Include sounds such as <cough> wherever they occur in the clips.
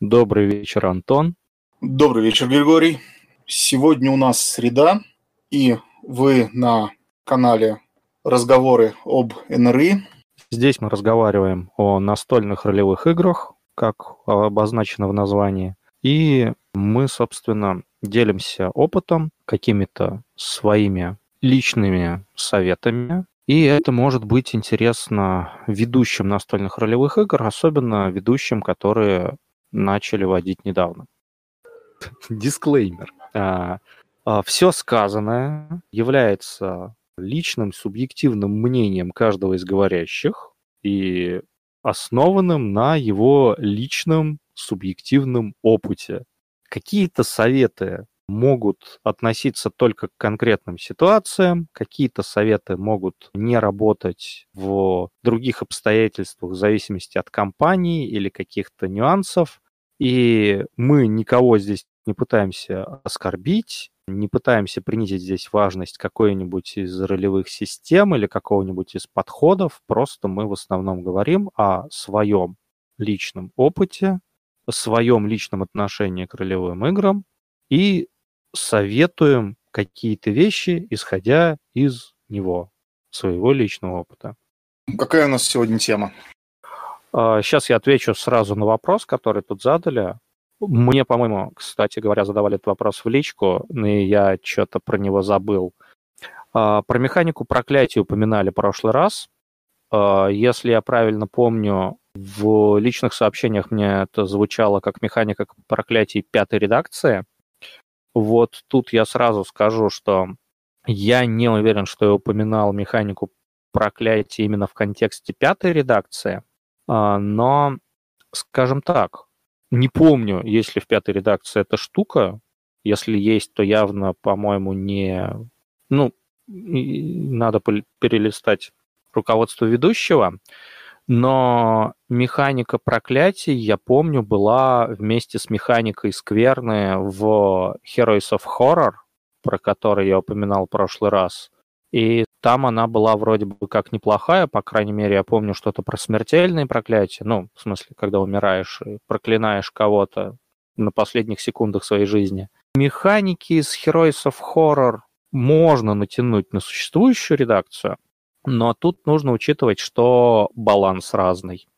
Добрый вечер, Антон. Добрый вечер, Григорий. Сегодня у нас среда, и вы на канале «Разговоры об НРИ». Здесь мы разговариваем о настольных ролевых играх, как обозначено в названии. И мы, собственно, делимся опытом, какими-то своими личными советами. И это может быть интересно ведущим настольных ролевых игр, особенно ведущим, которые начали водить недавно. Дисклеймер. А, а, Все сказанное является личным субъективным мнением каждого из говорящих и основанным на его личном субъективном опыте. Какие-то советы могут относиться только к конкретным ситуациям, какие-то советы могут не работать в других обстоятельствах в зависимости от компании или каких-то нюансов. И мы никого здесь не пытаемся оскорбить, не пытаемся принизить здесь важность какой-нибудь из ролевых систем или какого-нибудь из подходов, просто мы в основном говорим о своем личном опыте, о своем личном отношении к ролевым играм и советуем какие-то вещи, исходя из него, своего личного опыта. Какая у нас сегодня тема? Сейчас а, я отвечу сразу на вопрос, который тут задали. Мне, по-моему, кстати говоря, задавали этот вопрос в личку, и я что-то про него забыл. А, про механику проклятия упоминали в прошлый раз. А, если я правильно помню, в личных сообщениях мне это звучало как механика проклятий пятой редакции – вот тут я сразу скажу, что я не уверен, что я упоминал механику проклятия именно в контексте пятой редакции, а, но, скажем так, не помню, есть ли в пятой редакции эта штука. Если есть, то явно, по-моему, не... Ну, надо перелистать руководство ведущего. Но механика проклятий, я помню, была вместе с механикой скверны в Heroes of Horror, про который я упоминал в прошлый раз. И там она была вроде бы как неплохая, по крайней мере, я помню что-то про смертельные проклятия. Ну, в смысле, когда умираешь и проклинаешь кого-то на последних секундах своей жизни. Механики из Heroes of Horror можно натянуть на существующую редакцию, но тут нужно учитывать, что баланс разный.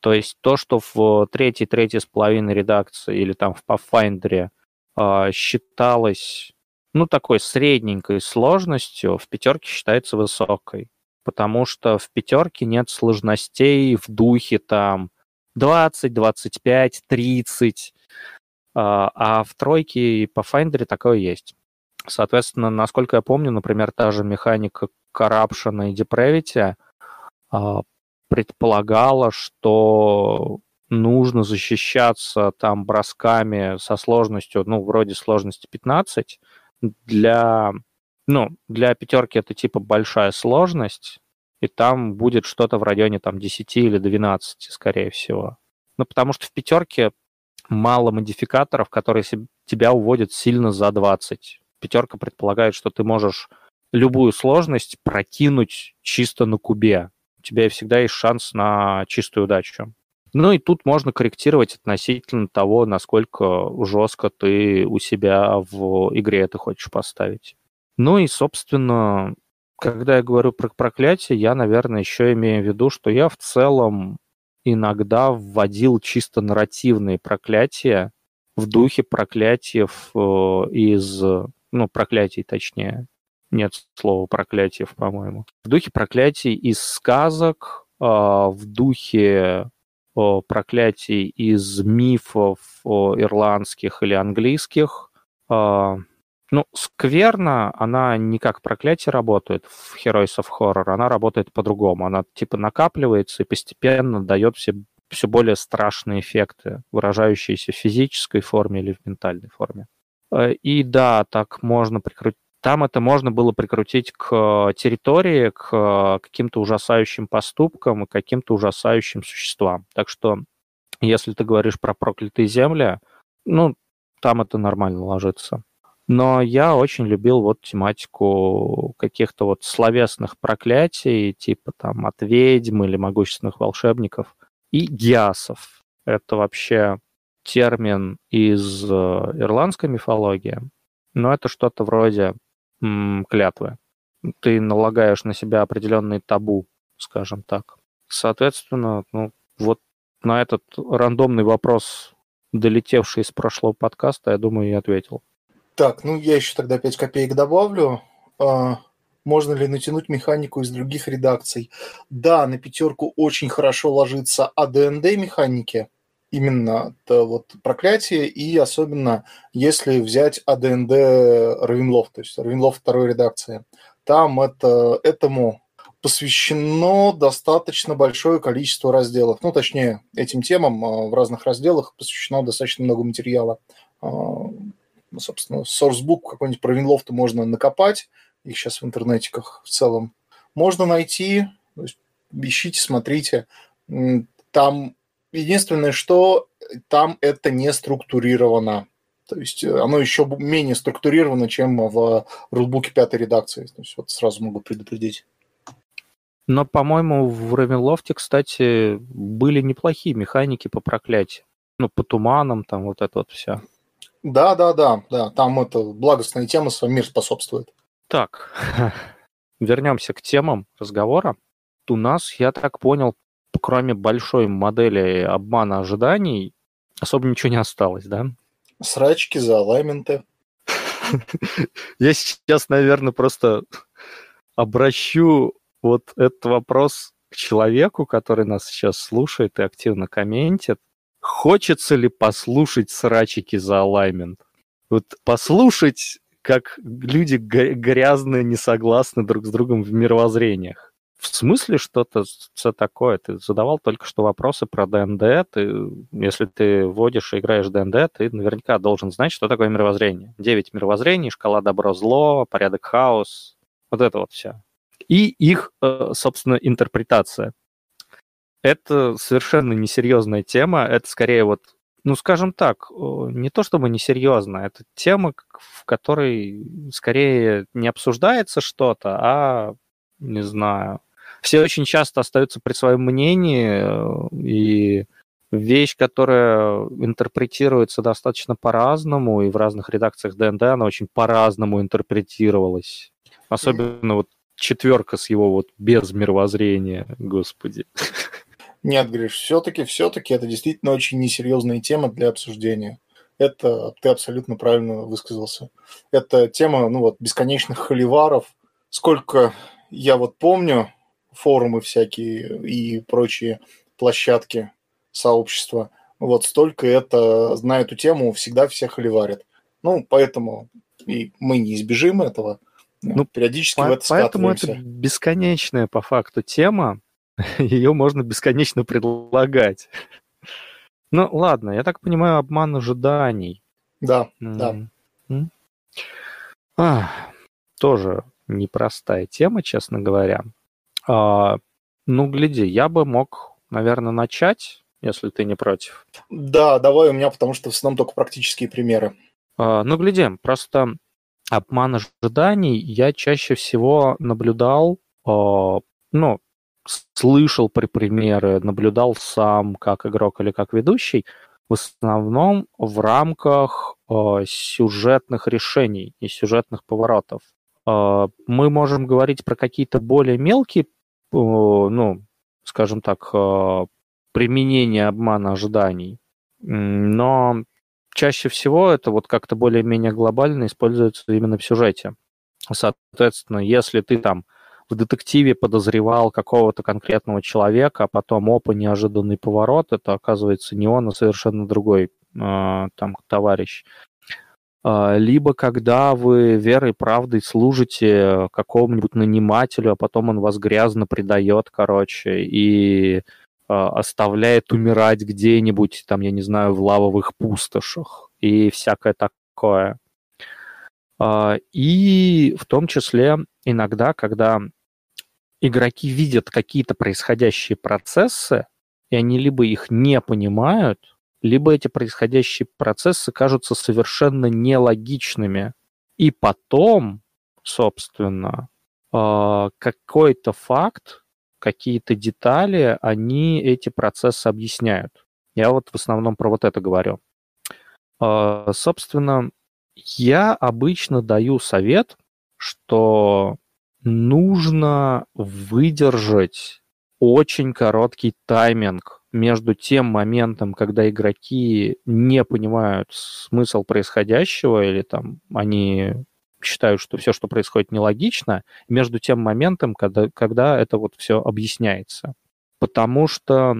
То есть то, что в третьей, третьей с половиной редакции или там в Pathfinder э, считалось, ну, такой средненькой сложностью, в пятерке считается высокой. Потому что в пятерке нет сложностей в духе там 20, 25, 30, а в тройке и Pathfinder такое есть. Соответственно, насколько я помню, например, та же механика Corruption и Depravity а, предполагала, что нужно защищаться там бросками со сложностью, ну, вроде сложности 15. Для, ну, для пятерки это типа большая сложность, и там будет что-то в районе там 10 или 12, скорее всего. Ну, потому что в пятерке мало модификаторов, которые тебя уводят сильно за 20 пятерка предполагает, что ты можешь любую сложность прокинуть чисто на кубе. У тебя всегда есть шанс на чистую удачу. Ну и тут можно корректировать относительно того, насколько жестко ты у себя в игре это хочешь поставить. Ну и, собственно, когда я говорю про проклятие, я, наверное, еще имею в виду, что я в целом иногда вводил чисто нарративные проклятия в духе проклятий э, из ну, проклятий точнее, нет слова проклятиев, по-моему. В духе проклятий из сказок, а, в духе проклятий из мифов ирландских или английских. А, ну, скверно, она не как проклятие работает в Heroes of Horror, она работает по-другому. Она типа накапливается и постепенно дает все, все более страшные эффекты, выражающиеся в физической форме или в ментальной форме. Э, и да, так можно прикрутить. Там это можно было прикрутить к территории, к каким-то ужасающим поступкам и каким-то ужасающим существам. Так что, если ты говоришь про проклятые земли, ну, там это нормально ложится. Но я очень любил вот тематику каких-то вот словесных проклятий, типа там от ведьм или могущественных волшебников, и гиасов. Это вообще термин из э, ирландской мифологии, но это что-то вроде клятвы. Ты налагаешь на себя определенный табу, скажем так. Соответственно, ну, вот на этот рандомный вопрос, долетевший из прошлого подкаста, я думаю, я ответил. Так, ну я еще тогда 5 копеек добавлю. А, можно ли натянуть механику из других редакций? Да, на пятерку очень хорошо ложится АДНД механики, именно вот проклятие, и особенно если взять АДНД Равенлофт, то есть Равенлофт второй редакции. Там это, этому посвящено достаточно большое количество разделов. Ну, точнее, этим темам а, в разных разделах посвящено достаточно много материала. А, собственно, sourcebook какой-нибудь про Винлофта можно накопать, их сейчас в интернетиках в целом можно найти, есть ищите, смотрите. Там единственное, что там это не структурировано. То есть э, оно еще менее структурировано, чем в рулбуке пятой редакции. То есть вот сразу могу предупредить. Но, по-моему, в Равенлофте, кстати, были неплохие механики по проклятию. Ну, по туманам, там вот это вот все. Да, да, да, да. Там это благостная тема, свой мир способствует. Так, <laughs> вернемся к темам разговора. У нас, я так понял, кроме большой модели обмана ожиданий, особо ничего не осталось, да? Срачки за алайменты. <laughs> Я сейчас, наверное, просто обращу вот этот вопрос к человеку, который нас сейчас слушает и активно комментит. Хочется ли послушать срачики за алаймент? Вот послушать как люди грязные, не согласны друг с другом в мировоззрениях. В смысле что-то все такое? Ты задавал только что вопросы про ДНД. Ты, если ты вводишь и играешь ДНД, ты наверняка должен знать, что такое мировоззрение. Девять мировоззрений, шкала добро-зло, порядок хаос. Вот это вот все. И их, э, собственно, интерпретация. Это совершенно несерьезная тема. Это скорее вот ну, скажем так, не то чтобы несерьезно, это тема, в которой скорее не обсуждается что-то, а, не знаю, все очень часто остаются при своем мнении, э, и вещь, которая интерпретируется достаточно по-разному, и в разных редакциях ДНД она очень по-разному интерпретировалась. Особенно вот четверка с его вот без мировоззрения, господи. Нет, Гриш, все-таки, все-таки это действительно очень несерьезная тема для обсуждения. Это ты абсолютно правильно высказался. Это тема, ну вот, бесконечных холиваров. Сколько я вот помню, форумы всякие и прочие площадки сообщества, вот столько это, на эту тему всегда все холиварят. Ну, поэтому и мы не избежим этого. Ну, периодически по- в это Поэтому это бесконечная по факту тема, <laughs> ее можно бесконечно предлагать. Ну, ладно, я так понимаю, обман ожиданий. Да, да. А, тоже непростая тема, честно говоря. А, ну, гляди, я бы мог, наверное, начать, если ты не против. Да, давай у меня, потому что в основном только практические примеры. А, ну, гляди, просто обман ожиданий я чаще всего наблюдал, а, ну, слышал при примеры, наблюдал сам как игрок или как ведущий, в основном в рамках э, сюжетных решений и сюжетных поворотов. Э, мы можем говорить про какие-то более мелкие, ну, скажем так, э, применения обмана ожиданий, но чаще всего это вот как-то более-менее глобально используется именно в сюжете. Соответственно, если ты там в детективе подозревал какого-то конкретного человека, а потом опа, неожиданный поворот, это оказывается не он, а совершенно другой э, там товарищ. Э, либо когда вы верой и правдой служите какому-нибудь нанимателю, а потом он вас грязно предает, короче, и э, оставляет умирать где-нибудь, там, я не знаю, в лавовых пустошах и всякое такое. И в том числе иногда, когда игроки видят какие-то происходящие процессы, и они либо их не понимают, либо эти происходящие процессы кажутся совершенно нелогичными. И потом, собственно, а, какой-то факт, какие-то детали, они эти процессы объясняют. Я вот в основном про вот это говорю. А, собственно, я обычно даю совет, что нужно выдержать очень короткий тайминг между тем моментом, когда игроки не понимают смысл происходящего или там они считают, что все, что происходит, нелогично, между тем моментом, когда, когда это вот все объясняется. Потому что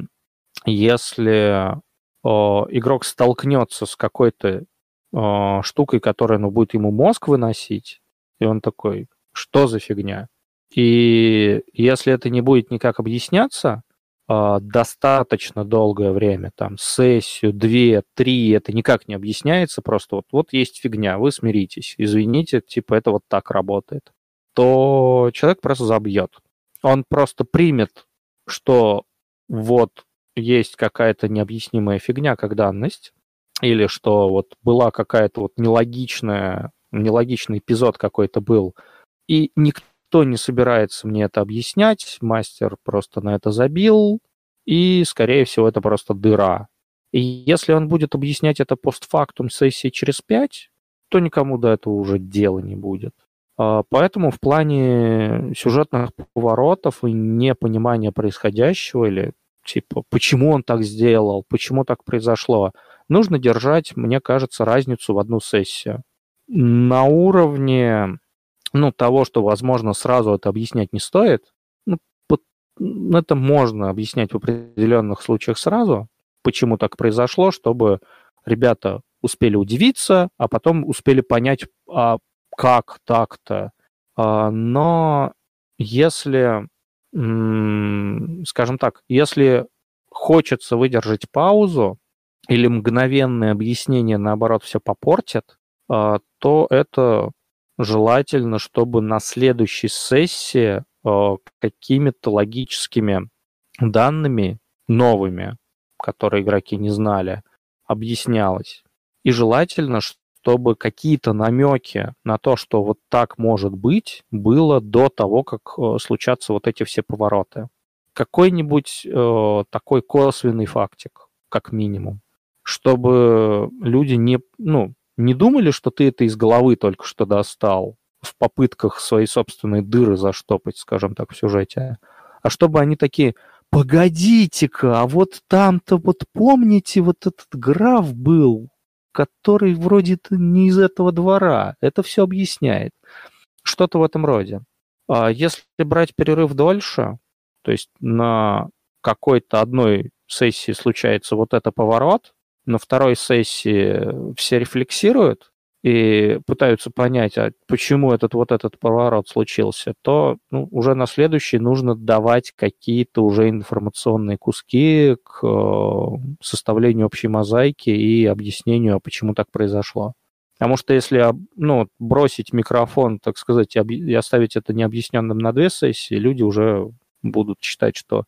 если о, игрок столкнется с какой-то о, штукой, которая ну, будет ему мозг выносить, и он такой, что за фигня? И если это не будет никак объясняться, э, достаточно долгое время, там, сессию, две, три, это никак не объясняется, просто вот, вот есть фигня, вы смиритесь, извините, типа это вот так работает, то человек просто забьет. Он просто примет, что вот есть какая-то необъяснимая фигня как данность, или что вот была какая-то вот нелогичная, нелогичный эпизод какой-то был, и никто Никто не собирается мне это объяснять, мастер просто на это забил, и, скорее всего, это просто дыра. И если он будет объяснять это постфактум сессии через пять, то никому до этого уже дела не будет. А, поэтому в плане сюжетных поворотов и непонимания происходящего, или типа, почему он так сделал, почему так произошло, нужно держать, мне кажется, разницу в одну сессию. На уровне ну, того, что, возможно, сразу это объяснять не стоит, ну, это можно объяснять в определенных случаях сразу, почему так произошло, чтобы ребята успели удивиться, а потом успели понять, а как так-то. А, но если, скажем так, если хочется выдержать паузу или мгновенное объяснение, наоборот, все попортит, а, то это желательно, чтобы на следующей сессии э, какими-то логическими данными новыми, которые игроки не знали, объяснялось. И желательно, чтобы какие-то намеки на то, что вот так может быть, было до того, как э, случатся вот эти все повороты. Какой-нибудь э, такой косвенный фактик, как минимум, чтобы люди не, ну, не думали, что ты это из головы только что достал в попытках свои собственные дыры заштопать, скажем так, в сюжете, а чтобы они такие, погодите-ка, а вот там-то вот помните, вот этот граф был, который вроде не из этого двора. Это все объясняет. Что-то в этом роде. А если брать перерыв дольше, то есть на какой-то одной сессии случается вот это поворот, на второй сессии все рефлексируют и пытаются понять, а почему этот вот этот поворот случился, то ну, уже на следующий нужно давать какие-то уже информационные куски к э, составлению общей мозаики и объяснению, а почему так произошло. Потому что если ну, бросить микрофон, так сказать, и оставить это необъясненным на две сессии, люди уже будут считать, что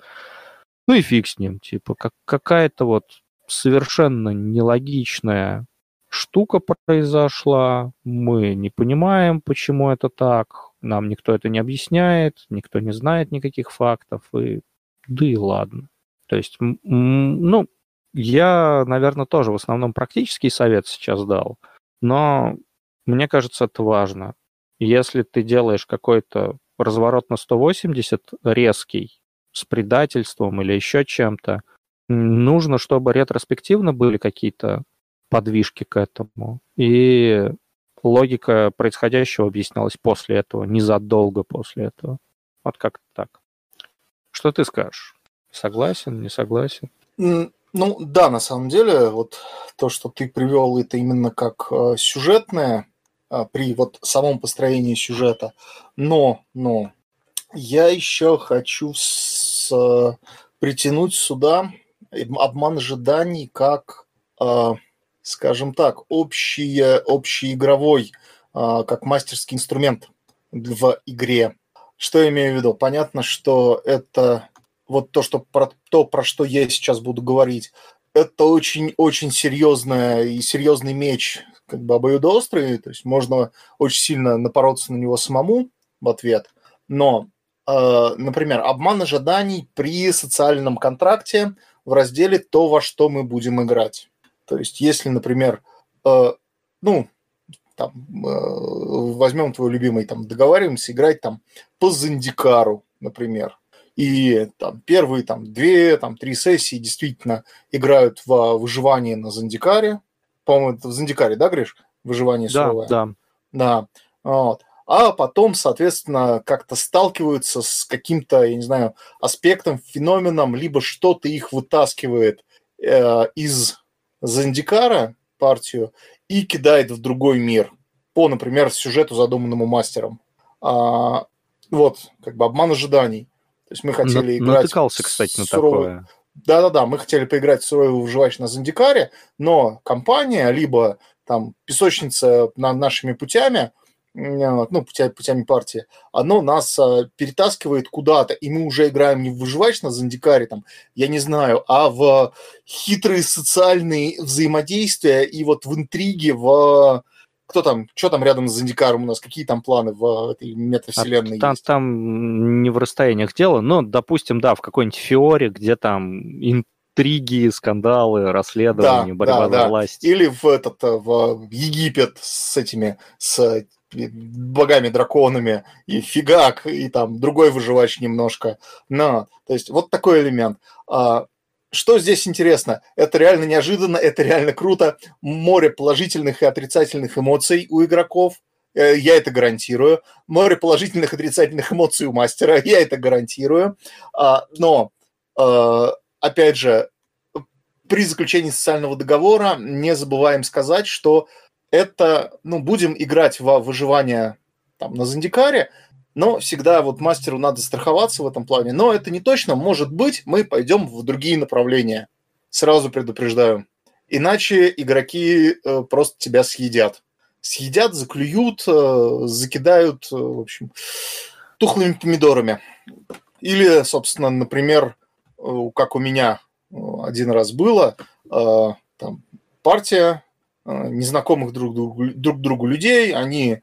ну и фиг с ним, типа, как, какая-то вот совершенно нелогичная штука произошла, мы не понимаем, почему это так, нам никто это не объясняет, никто не знает никаких фактов, и да и ладно. То есть, ну, я, наверное, тоже в основном практический совет сейчас дал, но мне кажется, это важно. Если ты делаешь какой-то разворот на 180 резкий, с предательством или еще чем-то, нужно, чтобы ретроспективно были какие-то подвижки к этому. И логика происходящего объяснялась после этого, незадолго после этого. Вот как так. Что ты скажешь? Согласен, не согласен? Ну да, на самом деле, вот то, что ты привел, это именно как э, сюжетное э, при вот самом построении сюжета. Но, но я еще хочу с, э, притянуть сюда обман ожиданий как, а, скажем так, общий, общий игровой, а, как мастерский инструмент в игре. Что я имею в виду? Понятно, что это вот то, что про, то, про что я сейчас буду говорить, это очень-очень серьезная и серьезный меч, как бы обоюдоострый, то есть можно очень сильно напороться на него самому в ответ, но, э, например, обман ожиданий при социальном контракте – в разделе «То, во что мы будем играть». То есть, если, например, э, ну, там, э, возьмем твой любимый, там, договариваемся играть там по Зандикару, например. И там первые там две, там три сессии действительно играют в выживание на Зандикаре. По-моему, это в Зандикаре, да, Гриш? Выживание да, суровое. Да, да. Вот. А потом, соответственно, как-то сталкиваются с каким-то, я не знаю, аспектом, феноменом, либо что-то их вытаскивает э, из Зандикара, партию, и кидает в другой мир по, например, сюжету, задуманному мастером. А, вот, как бы обман ожиданий. То есть мы хотели На, играть... Натыкался, кстати, на суровый... такое. Да-да-да, мы хотели поиграть в суровый выживач на Зандикаре, но компания, либо там песочница над нашими путями, ну, путями, путями партии, оно нас а, перетаскивает куда-то, и мы уже играем не в выживач на Зандикаре, там, я не знаю, а в хитрые социальные взаимодействия и вот в интриге, в кто там, что там рядом с Зандикаром у нас, какие там планы в этой метавселенной а, там, есть? Там не в расстояниях дело, но, допустим, да, в какой-нибудь Фиоре, где там интриги, скандалы, расследования, да, борьба да, за да. власть. Или в этот, в Египет с этими, с богами-драконами, и фигак, и там другой выживач немножко. Но, то есть вот такой элемент. А, что здесь интересно? Это реально неожиданно, это реально круто. Море положительных и отрицательных эмоций у игроков. Э, я это гарантирую. Море положительных и отрицательных эмоций у мастера. Я это гарантирую. А, но, э, опять же, при заключении социального договора не забываем сказать, что это, ну, будем играть во выживание там, на Зандикаре, но всегда вот мастеру надо страховаться в этом плане. Но это не точно. Может быть, мы пойдем в другие направления. Сразу предупреждаю. Иначе игроки э, просто тебя съедят. Съедят, заклюют, э, закидают, э, в общем, тухлыми помидорами. Или, собственно, например, как у меня один раз было, там партия незнакомых друг другу, друг другу людей, они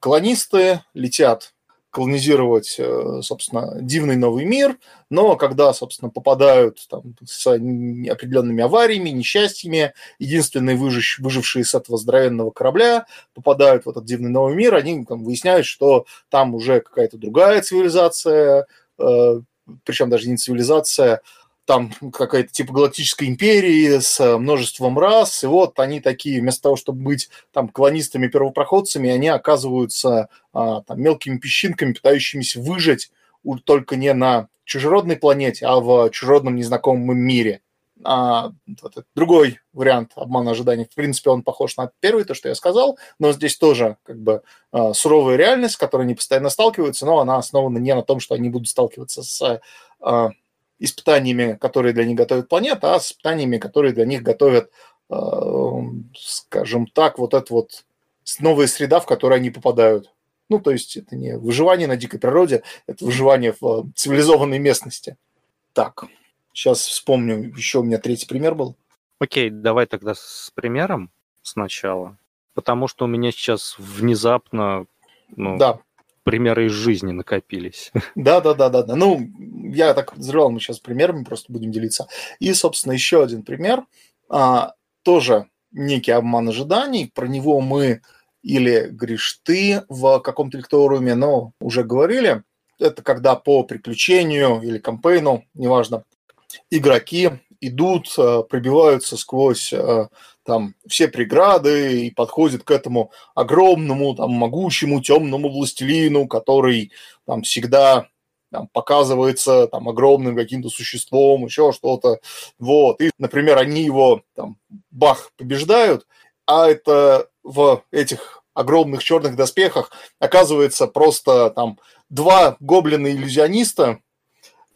колонисты, летят колонизировать, э, собственно, дивный новый мир, но когда, собственно, попадают там, с определенными авариями, несчастьями, единственные выжившие, выжившие с этого здоровенного корабля попадают в этот дивный новый мир, они там, выясняют, что там уже какая-то другая цивилизация, э, причем даже не цивилизация, там какая-то типа галактической империи с э, множеством рас, и вот они такие, вместо того, чтобы быть там колонистами-первопроходцами, они оказываются а, там, мелкими песчинками, пытающимися выжить только не на чужеродной планете, а в чужеродном незнакомом мире. А, вот другой вариант обмана ожиданий. В принципе, он похож на первый, то, что я сказал, но здесь тоже как бы а, суровая реальность, с которой они постоянно сталкиваются, но она основана не на том, что они будут сталкиваться с а, испытаниями, которые для них готовит планета, а с испытаниями, которые для них готовят, э, скажем так, вот это вот новая среда, в которую они попадают. Ну, то есть это не выживание на дикой природе, это выживание в э, цивилизованной местности. Так, сейчас вспомню, еще у меня третий пример был. Окей, давай тогда с примером сначала, потому что у меня сейчас внезапно ну, да примеры из жизни накопились. Да, да, да, да, да. Ну, я так подозревал, мы сейчас примерами просто будем делиться. И, собственно, еще один пример. А, тоже некий обман ожиданий. Про него мы или говоришь ты в каком-то лекториуме, но уже говорили. Это когда по приключению или кампейну, неважно, игроки идут, э, пробиваются сквозь э, там все преграды и подходит к этому огромному, там, могучему темному властелину, который там всегда там, показывается там огромным каким-то существом, еще что-то. Вот. И, например, они его там бах побеждают, а это в этих огромных черных доспехах оказывается просто там два гоблина-иллюзиониста,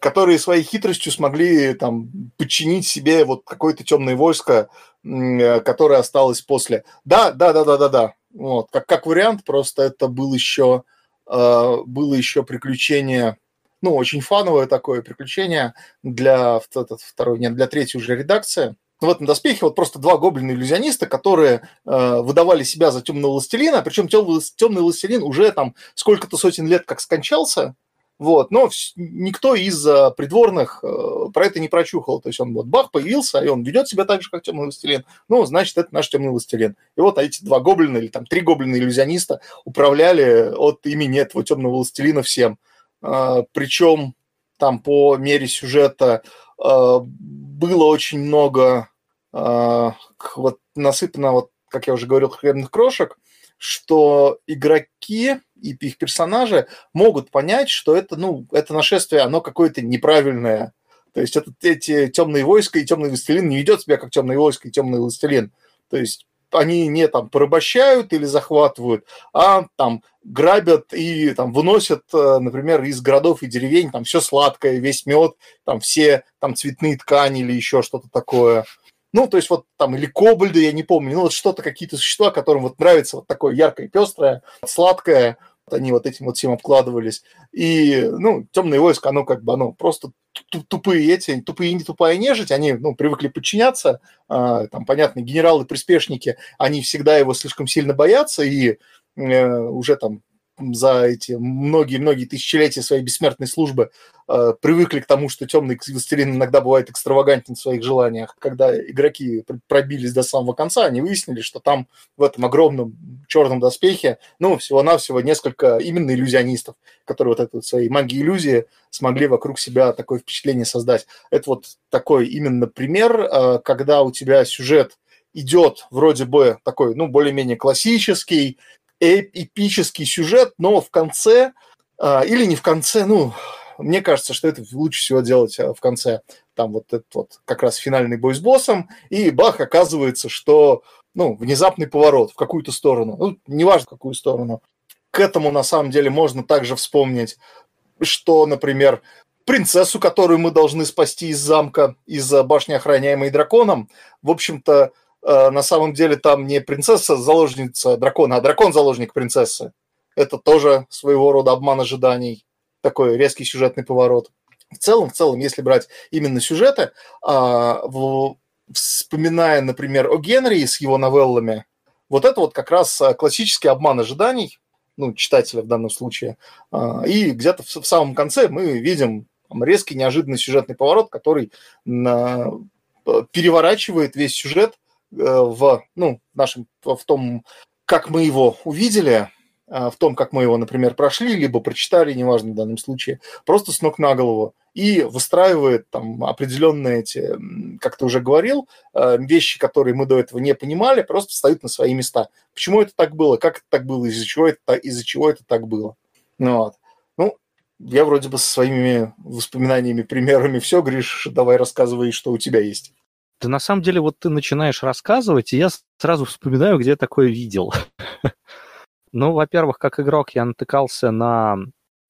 которые своей хитростью смогли там подчинить себе вот какое-то темное войско, э, которое осталось после. Да, да, да, да, да, да. Вот, как, как вариант, просто это был еще, э, было еще приключение, ну, очень фановое такое приключение для второй, нет, для третьей уже редакции. В этом доспехе вот просто два гоблина-иллюзиониста, которые э, выдавали себя за темного властелина, причем темный властелин уже там сколько-то сотен лет как скончался, Вот, но никто из придворных про это не прочухал. То есть он вот бах появился, и он ведет себя так же, как темный властелин. Ну, значит, это наш темный властелин. И вот эти два гоблина или там три гоблина-иллюзиониста управляли от имени этого темного властелина всем. Причем там по мере сюжета было очень много вот насыпано, вот, как я уже говорил, хлебных крошек, что игроки и их персонажи могут понять, что это, ну, это нашествие, оно какое-то неправильное. То есть это, эти темные войска и темный властелин не ведет себя как темные войска и темный властелин. То есть они не там порабощают или захватывают, а там грабят и там выносят, э, например, из городов и деревень там все сладкое, весь мед, там все там цветные ткани или еще что-то такое. Ну, то есть вот там или кобальды, я не помню, ну вот что-то, какие-то существа, которым вот нравится вот такое яркое, пестрое, сладкое, вот они вот этим вот всем обкладывались. И, ну, темное войско, оно как бы, оно просто тупые эти, тупые не тупая нежить, они, ну, привыкли подчиняться, а, там, понятно, генералы-приспешники, они всегда его слишком сильно боятся, и э, уже там за эти многие-многие тысячелетия своей бессмертной службы э, привыкли к тому, что темный властелин иногда бывает экстравагантен в своих желаниях. Когда игроки пробились до самого конца, они выяснили, что там в этом огромном черном доспехе, ну, всего-навсего несколько именно иллюзионистов, которые вот эту вот своей магией иллюзии смогли вокруг себя такое впечатление создать. Это вот такой именно пример, э, когда у тебя сюжет идет вроде бы такой, ну, более-менее классический, эпический сюжет, но в конце, а, или не в конце, ну, мне кажется, что это лучше всего делать а, в конце. Там вот этот вот как раз финальный бой с боссом, и бах, оказывается, что, ну, внезапный поворот в какую-то сторону. Ну, неважно, в какую сторону. К этому, на самом деле, можно также вспомнить, что, например, принцессу, которую мы должны спасти из замка, из башни, охраняемой драконом, в общем-то, на самом деле там не принцесса заложница дракона, а дракон заложник принцессы. Это тоже своего рода обман ожиданий, такой резкий сюжетный поворот. В целом, в целом, если брать именно сюжеты, а, вспоминая, например, о Генри с его новеллами, вот это вот как раз а, классический обман ожиданий, ну, читателя в данном случае. А, и где-то в самом конце мы видим резкий неожиданный сюжетный поворот, который переворачивает весь сюжет Э, в, ну, нашем, в том, как мы его увидели, э, в том, как мы его, например, прошли, либо прочитали, неважно в данном случае, просто с ног на голову и выстраивает там определенные эти, как ты уже говорил, э, вещи, которые мы до этого не понимали, просто встают на свои места. Почему это так было, как это так было, из-за чего это, из-за чего это так было. Ну, вот. ну, я вроде бы со своими воспоминаниями, примерами все, Гриш, давай рассказывай, что у тебя есть. Да на самом деле вот ты начинаешь рассказывать, и я сразу вспоминаю, где я такое видел. <laughs> Ну, во-первых, как игрок я натыкался на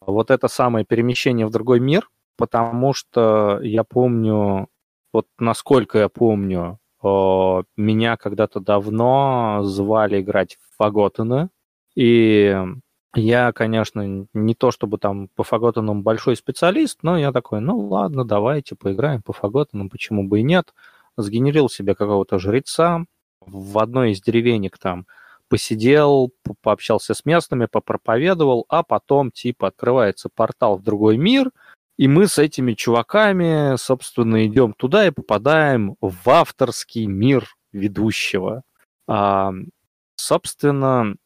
вот это самое перемещение в другой мир, потому что я помню, вот насколько я помню, меня когда-то давно звали играть в Фаготена, и я, конечно, не то чтобы там по Фаготенам большой специалист, но я такой, ну ладно, давайте поиграем по Фаготенам, почему бы и нет сгенерил себе какого-то жреца, в одной из деревенек там посидел, пообщался с местными, попроповедовал, а потом типа открывается портал в другой мир, и мы с этими чуваками, собственно, идем туда и попадаем в авторский мир ведущего. А, собственно,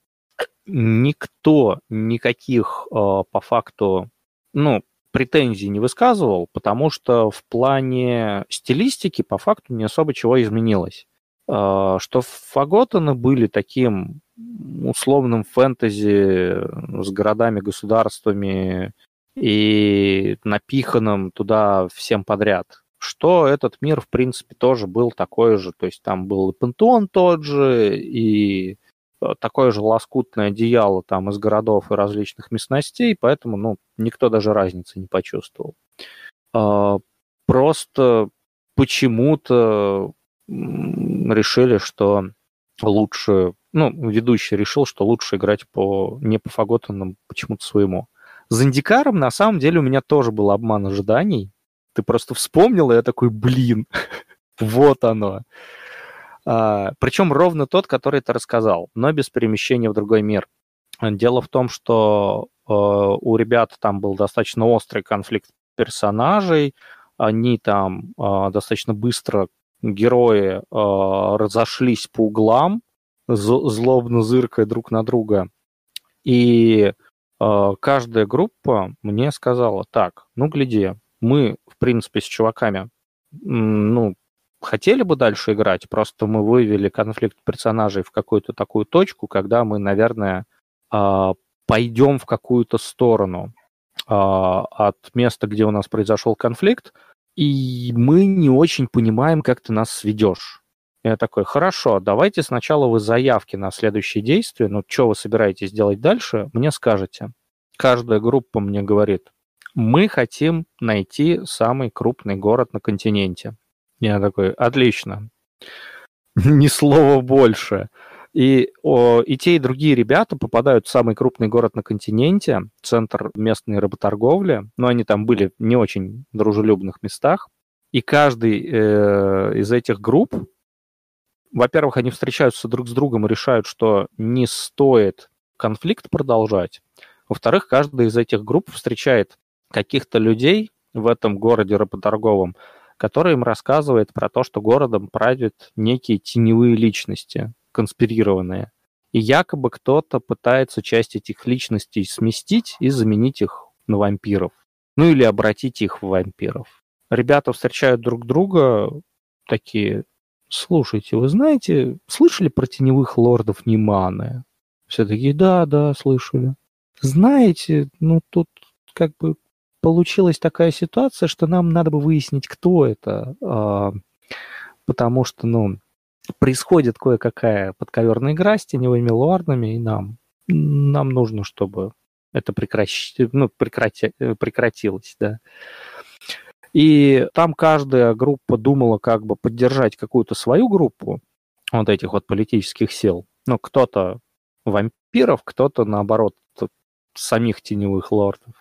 никто никаких а, по факту, ну, претензий не высказывал, потому что в плане стилистики по факту не особо чего изменилось. А, что Фаготаны были таким условным фэнтези с городами-государствами и напиханным туда всем подряд. Что этот мир, в принципе, тоже был такой же. То есть там был и пантеон тот же, и такое же лоскутное одеяло там из городов и различных местностей, поэтому, ну, никто даже разницы не почувствовал. А, просто почему-то решили, что лучше, ну, ведущий решил, что лучше играть по не по Фаготанам почему-то своему. С Индикаром на самом деле у меня тоже был обман ожиданий. Ты просто вспомнил, и я такой, блин, <laughs> вот оно. А, Причем ровно тот, который ты рассказал, но без перемещения в другой мир. Дело в том, что у ребят там был достаточно острый конфликт персонажей, они там достаточно быстро, герои разошлись по углам, злобно зыркая друг на друга. И каждая группа мне сказала, так, ну гляди, мы, в принципе, с чуваками, ну, хотели бы дальше играть, просто мы вывели конфликт персонажей в какую-то такую точку, когда мы, наверное, а, пойдем в какую-то сторону а, от места, где у нас произошел конфликт, и мы не очень понимаем, как ты нас сведешь. Я такой, хорошо, давайте сначала вы заявки на следующие действия, ну, что вы собираетесь делать дальше, мне скажете. Каждая группа мне говорит, мы хотим найти самый крупный город на континенте. Я такой, отлично. <laughs> Ни слова больше. И, о, и те, и другие ребята попадают в самый крупный город на континенте, центр местной работорговли, но они там были в не очень дружелюбных местах. И каждый э, из этих групп, во-первых, они встречаются друг с другом и решают, что не стоит конфликт продолжать. Во-вторых, каждая из этих групп встречает каких-то людей в этом городе работорговом, который им рассказывает про то, что городом правят некие теневые личности, конспирированные. И якобы кто-то пытается часть этих личностей сместить и заменить их на вампиров. Ну или обратить их в вампиров. Ребята встречают друг друга такие, слушайте, вы знаете, слышали про теневых лордов Ниманы? Все такие, да, да, слышали. Знаете, ну тут как бы получилась такая ситуация, что нам надо бы выяснить, кто это, а, потому что, ну, происходит кое-какая подковерная игра с теневыми лордами, и нам, нам нужно, чтобы это прекращ... ну, прекрати... прекратилось, да. И там каждая группа думала как бы поддержать какую-то свою группу вот этих вот политических сил. Ну, кто-то вампиров, кто-то, наоборот, самих теневых лордов.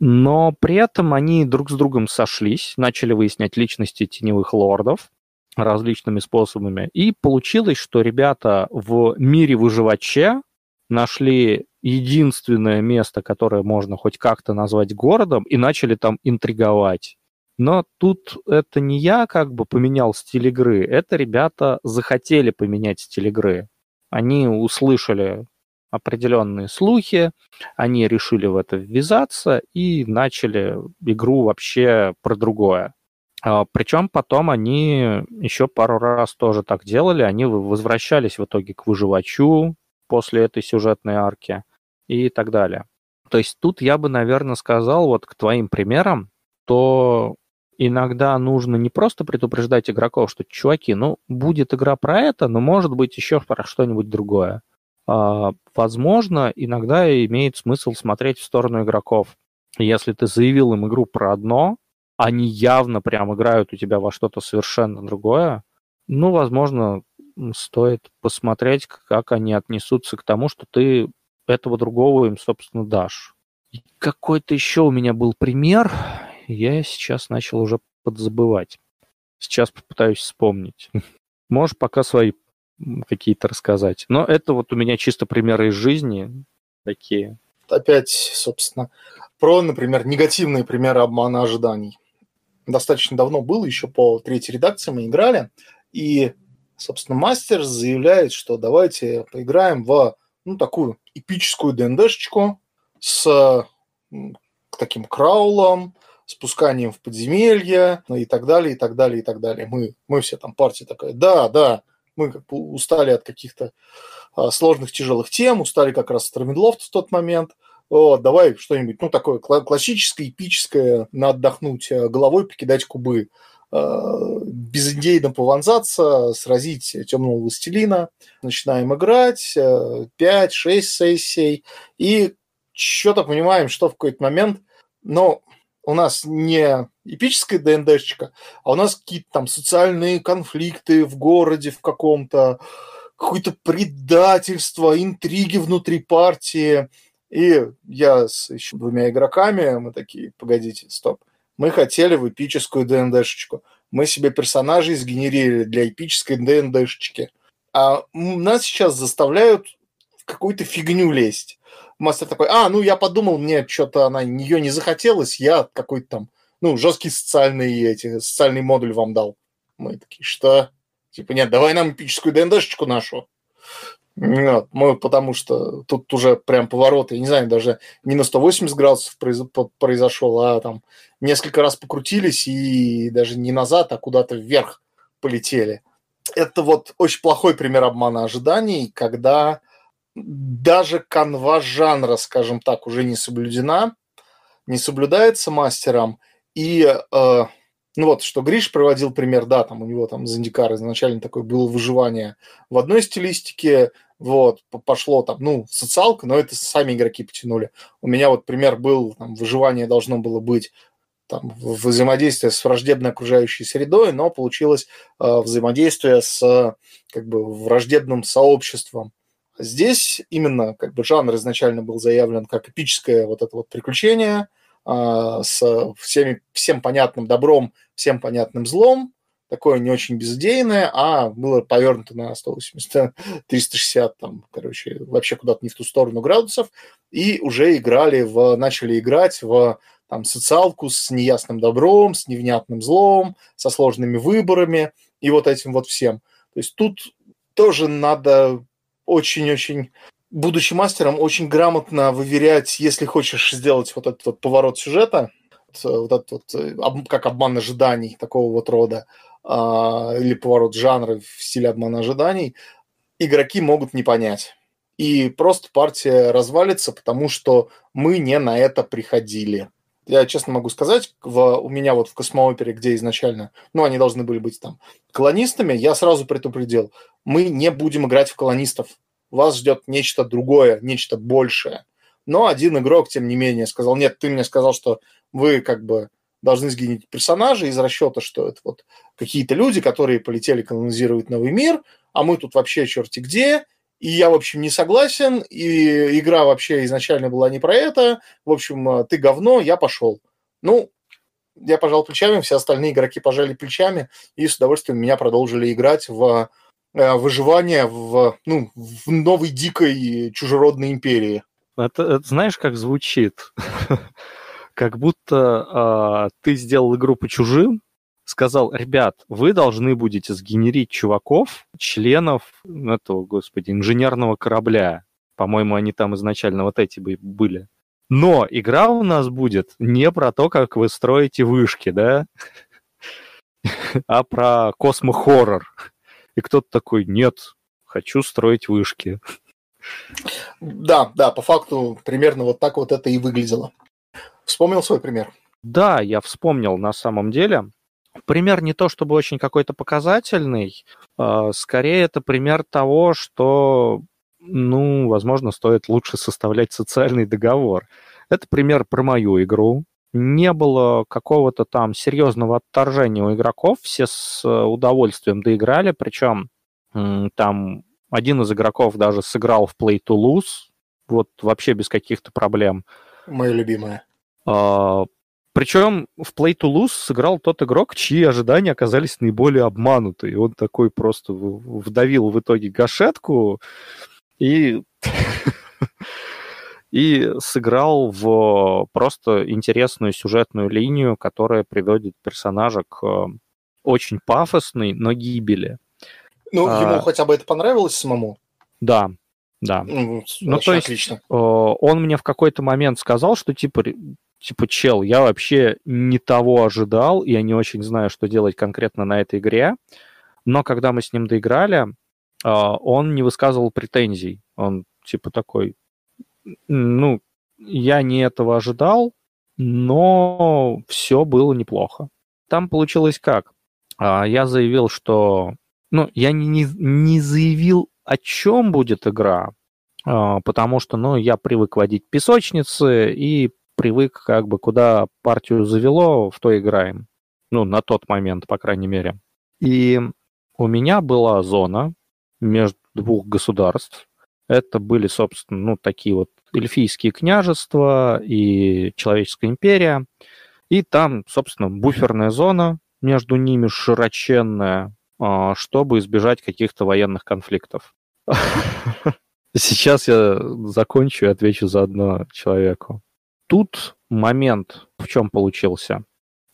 Но при этом они друг с другом сошлись, начали выяснять личности теневых лордов различными способами. И получилось, что ребята в мире выживача нашли единственное место, которое можно хоть как-то назвать городом, и начали там интриговать. Но тут это не я как бы поменял стиль игры, это ребята захотели поменять стиль игры. Они услышали определенные слухи, они решили в это ввязаться и начали игру вообще про другое. А, Причем потом они еще пару раз тоже так делали, они возвращались в итоге к выживачу после этой сюжетной арки и так далее. То есть тут я бы, наверное, сказал вот к твоим примерам, то иногда нужно не просто предупреждать игроков, что, чуваки, ну, будет игра про это, но может быть еще про что-нибудь другое. А, возможно, иногда имеет смысл смотреть в сторону игроков. Если ты заявил им игру про одно, они явно прям играют у тебя во что-то совершенно другое, ну, возможно, стоит посмотреть, как они отнесутся к тому, что ты этого другого им, собственно, дашь. Какой-то еще у меня был пример, я сейчас начал уже подзабывать. Сейчас попытаюсь вспомнить. Можешь пока свои какие-то рассказать. Но это вот у меня чисто примеры из жизни такие. Опять, собственно, про, например, негативные примеры обмана ожиданий. Достаточно давно было, еще по третьей редакции мы играли, и, собственно, мастер заявляет, что давайте поиграем в ну, такую эпическую ДНДшечку с таким краулом, спусканием в подземелье, и так далее, и так далее, и так далее. Мы, мы все там, партия такая, да, да, мы как бы устали от каких-то а, сложных, тяжелых тем, устали как раз от Рамидлофта в тот момент. Вот, давай что-нибудь, ну, такое классическое, эпическое, на отдохнуть а, головой, покидать кубы, а, безидейно пованзаться, сразить темного властелина. Начинаем играть, 5-6 сессий, и что-то понимаем, что в какой-то момент, ну, у нас не эпическая ДНДшечка, а у нас какие-то там социальные конфликты в городе в каком-то, какое-то предательство, интриги внутри партии. И я с еще двумя игроками, мы такие, погодите, стоп, мы хотели в эпическую ДНДшечку. Мы себе персонажей сгенерировали для эпической ДНДшечки. А нас сейчас заставляют в какую-то фигню лезть. мастер такой, а, ну я подумал, мне что-то она, ее не захотелось, я какой-то там, ну, жесткий социальный, эти, социальный модуль вам дал. Мы такие, что? Типа, нет, давай нам эпическую ДНДшечку нашу. Вот, мы, потому что тут уже прям поворот, я не знаю, даже не на 180 градусов произошел, а там несколько раз покрутились и даже не назад, а куда-то вверх полетели. Это вот очень плохой пример обмана ожиданий, когда даже канва жанра, скажем так, уже не соблюдена, не соблюдается мастером, и э, ну вот, что Гриш проводил пример, да, там у него там Зандикар изначально такое было выживание в одной стилистике, вот, пошло там, ну, социалка, но это сами игроки потянули. У меня вот пример был, там, выживание должно было быть там, взаимодействие с враждебной окружающей средой, но получилось э, взаимодействие с как бы враждебным сообществом. Здесь именно как бы жанр изначально был заявлен как эпическое вот это вот приключение – с всеми, всем понятным добром, всем понятным злом, такое не очень безыдейное, а было повернуто на 180, 360, <laughs> там, короче, вообще куда-то не в ту сторону градусов, и уже играли в, начали играть в там, социалку с неясным добром, с невнятным злом, со сложными выборами и вот этим вот всем. То есть тут тоже надо очень-очень будучи мастером, очень грамотно выверять, если хочешь сделать вот этот вот поворот сюжета, вот этот вот, э, как обман ожиданий такого вот рода, а, или поворот жанра в стиле обмана ожиданий, игроки могут не понять. И просто партия развалится, потому что мы не на это приходили. Я честно могу сказать, в, у меня вот в космоопере, где изначально, ну, они должны были быть там колонистами, я сразу предупредил, мы не будем играть в колонистов вас ждет нечто другое, нечто большее. Но один игрок, тем не менее, сказал, нет, ты мне сказал, что вы как бы должны сгенить персонажа из расчета, что это вот какие-то люди, которые полетели колонизировать новый мир, а мы тут вообще черти где, и я, в общем, не согласен, и игра вообще изначально была не про это, в общем, ты говно, я пошел. Ну, я пожал плечами, все остальные игроки пожали плечами и с удовольствием меня продолжили играть в Э, выживания в, ну, в новой дикой чужеродной империи. Это, это знаешь, как звучит? <laughs> как будто э, ты сделал игру по чужим, сказал, ребят, вы должны будете сгенерить чуваков, членов этого, господи, инженерного корабля. По-моему, они там изначально вот эти были. Но игра у нас будет не про то, как вы строите вышки, да, <laughs> а про космо-хоррор. И кто-то такой, нет, хочу строить вышки. Да, да, по факту примерно вот так вот это и выглядело. Вспомнил свой пример? Да, я вспомнил на самом деле. Пример не то чтобы очень какой-то показательный, а скорее это пример того, что, ну, возможно, стоит лучше составлять социальный договор. Это пример про мою игру. Не было какого-то там серьезного отторжения у игроков, все с удовольствием доиграли, причем там один из игроков даже сыграл в Play to Lose, вот вообще без каких-то проблем. Моя любимая. А, причем в Play to Lose сыграл тот игрок, чьи ожидания оказались наиболее обмануты. И он такой просто вдавил в итоге гашетку и <laughs> и сыграл в просто интересную сюжетную линию, которая приводит персонажа к очень пафосной, но гибели. Ну, а, ему хотя бы это понравилось самому? Да, да. Ну, ну то есть отлично. Э, он мне в какой-то момент сказал, что типа, типа, чел, я вообще не того ожидал, я не очень знаю, что делать конкретно на этой игре, но когда мы с ним доиграли, э, он не высказывал претензий. Он типа такой, ну, я не этого ожидал, но все было неплохо. Там получилось как? А, я заявил, что... Ну, я не, не заявил, о чем будет игра, а, потому что, ну, я привык водить песочницы и привык, как бы, куда партию завело, в то играем. Ну, на тот момент, по крайней мере. И у меня была зона между двух государств, это были, собственно, ну, такие вот эльфийские княжества и человеческая империя. И там, собственно, буферная зона между ними широченная, а, чтобы избежать каких-то военных конфликтов. <laughs> Сейчас я закончу и отвечу заодно человеку. Тут момент в чем получился.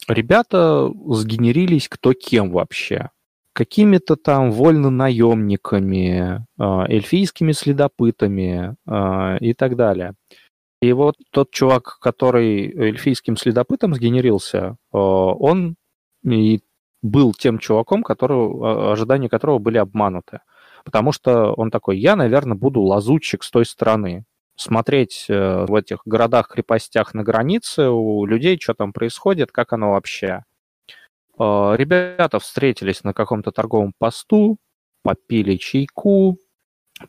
Ребята сгенерились кто кем вообще. Какими-то там вольно-наемниками, а, эльфийскими следопытами а, и так далее. И вот тот чувак, который эльфийским следопытом сгенерился, а, он и был тем чуваком, которого, ожидания которого были обмануты потому что он такой, я, наверное, буду лазутчик с той стороны, смотреть э, в этих городах-крепостях на границе у людей, что там происходит, как оно вообще. Э, ребята встретились на каком-то торговом посту, попили чайку,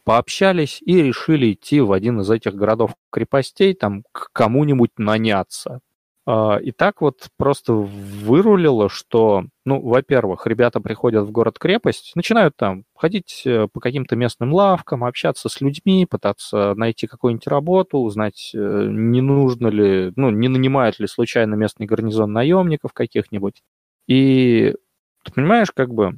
пообщались и решили идти в один из этих городов-крепостей, там к кому-нибудь наняться. А, и так вот просто вырулило, что, ну, во-первых, ребята приходят в город-крепость, начинают там ходить э, по каким-то местным лавкам, общаться с людьми, пытаться найти какую-нибудь работу, узнать, э, не нужно ли, ну, не нанимают ли случайно местный гарнизон наемников каких-нибудь. И ты понимаешь, как бы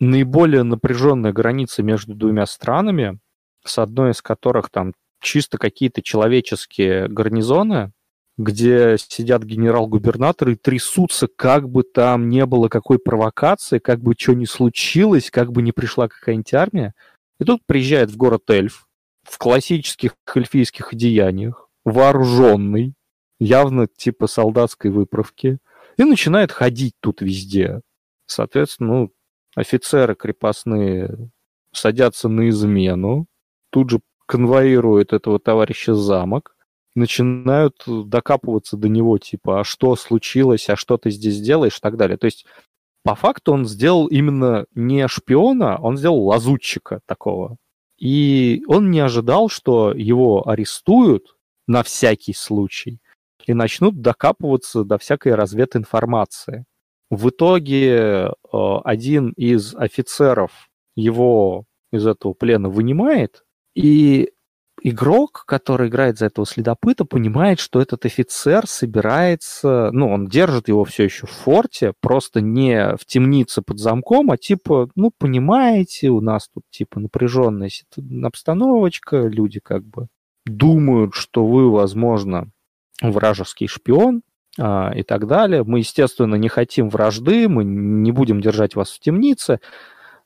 наиболее напряженная граница между двумя странами, с одной из которых там чисто какие-то человеческие гарнизоны, где сидят генерал-губернаторы и трясутся, как бы там не было какой провокации, как бы что ни случилось, как бы не пришла какая-нибудь армия. И тут приезжает в город Эльф в классических эльфийских одеяниях, вооруженный, явно типа солдатской выправки, и начинает ходить тут везде. Соответственно, ну, офицеры крепостные садятся на измену, тут же конвоируют этого товарища замок, начинают докапываться до него, типа, а что случилось, а что ты здесь делаешь и так далее. То есть, по факту он сделал именно не шпиона, он сделал лазутчика такого. И он не ожидал, что его арестуют на всякий случай и начнут докапываться до всякой развединформации. В итоге э, один из офицеров его из этого плена вынимает, и игрок, который играет за этого следопыта, понимает, что этот офицер собирается, ну, он держит его все еще в форте, просто не в темнице под замком, а типа, ну, понимаете, у нас тут типа напряженная обстановочка, люди как бы думают, что вы, возможно, вражеский шпион, а, и так далее. Мы, естественно, не хотим вражды, мы не будем держать вас в темнице,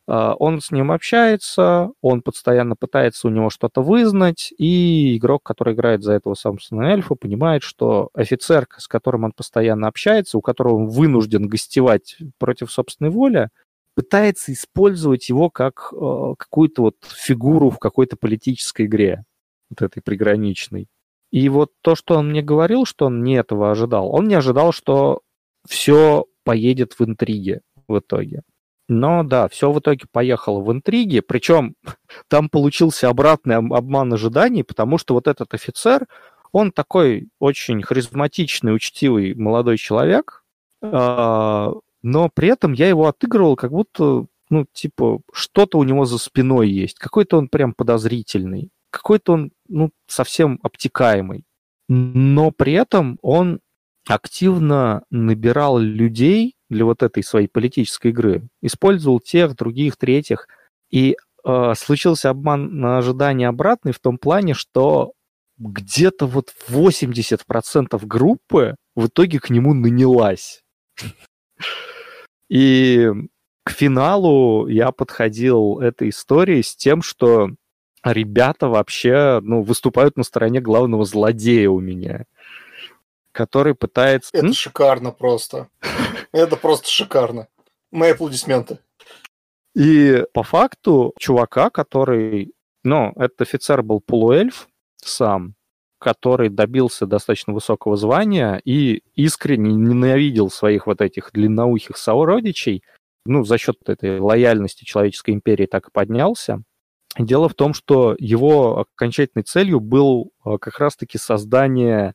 а, он с ним общается, он постоянно пытается у него что-то вызнать, и игрок, который играет за этого Самсона Эльфа, понимает, что офицер, с которым он постоянно общается, у которого он вынужден гостевать против собственной воли, пытается использовать его как э, какую-то вот фигуру в какой-то политической игре, вот этой приграничной. И вот то, что он мне говорил, что он не этого ожидал, он не ожидал, что все поедет в интриге в итоге. Но да, все в итоге поехало в интриги, причем <laughs> там получился обратный обман ожиданий, потому что вот этот офицер, он такой очень харизматичный, учтивый молодой человек, а, но при этом я его отыгрывал как будто, ну, типа, что-то у него за спиной есть, какой-то он прям подозрительный, какой-то он, ну, совсем обтекаемый. Но при этом он активно набирал людей, для вот этой своей политической игры. Использовал тех, других, третьих. И э, случился обман на ожидание обратный в том плане, что где-то вот 80% группы в итоге к нему нанялась. И к финалу я подходил этой истории с тем, что ребята вообще ну, выступают на стороне главного злодея у меня который пытается... Это шикарно просто. <laughs> Это просто шикарно. Мои аплодисменты. И по факту чувака, который... Ну, этот офицер был полуэльф сам, который добился достаточно высокого звания и искренне ненавидел своих вот этих длинноухих сородичей, ну, за счет этой лояльности человеческой империи так и поднялся. Дело в том, что его окончательной целью был а, как раз-таки создание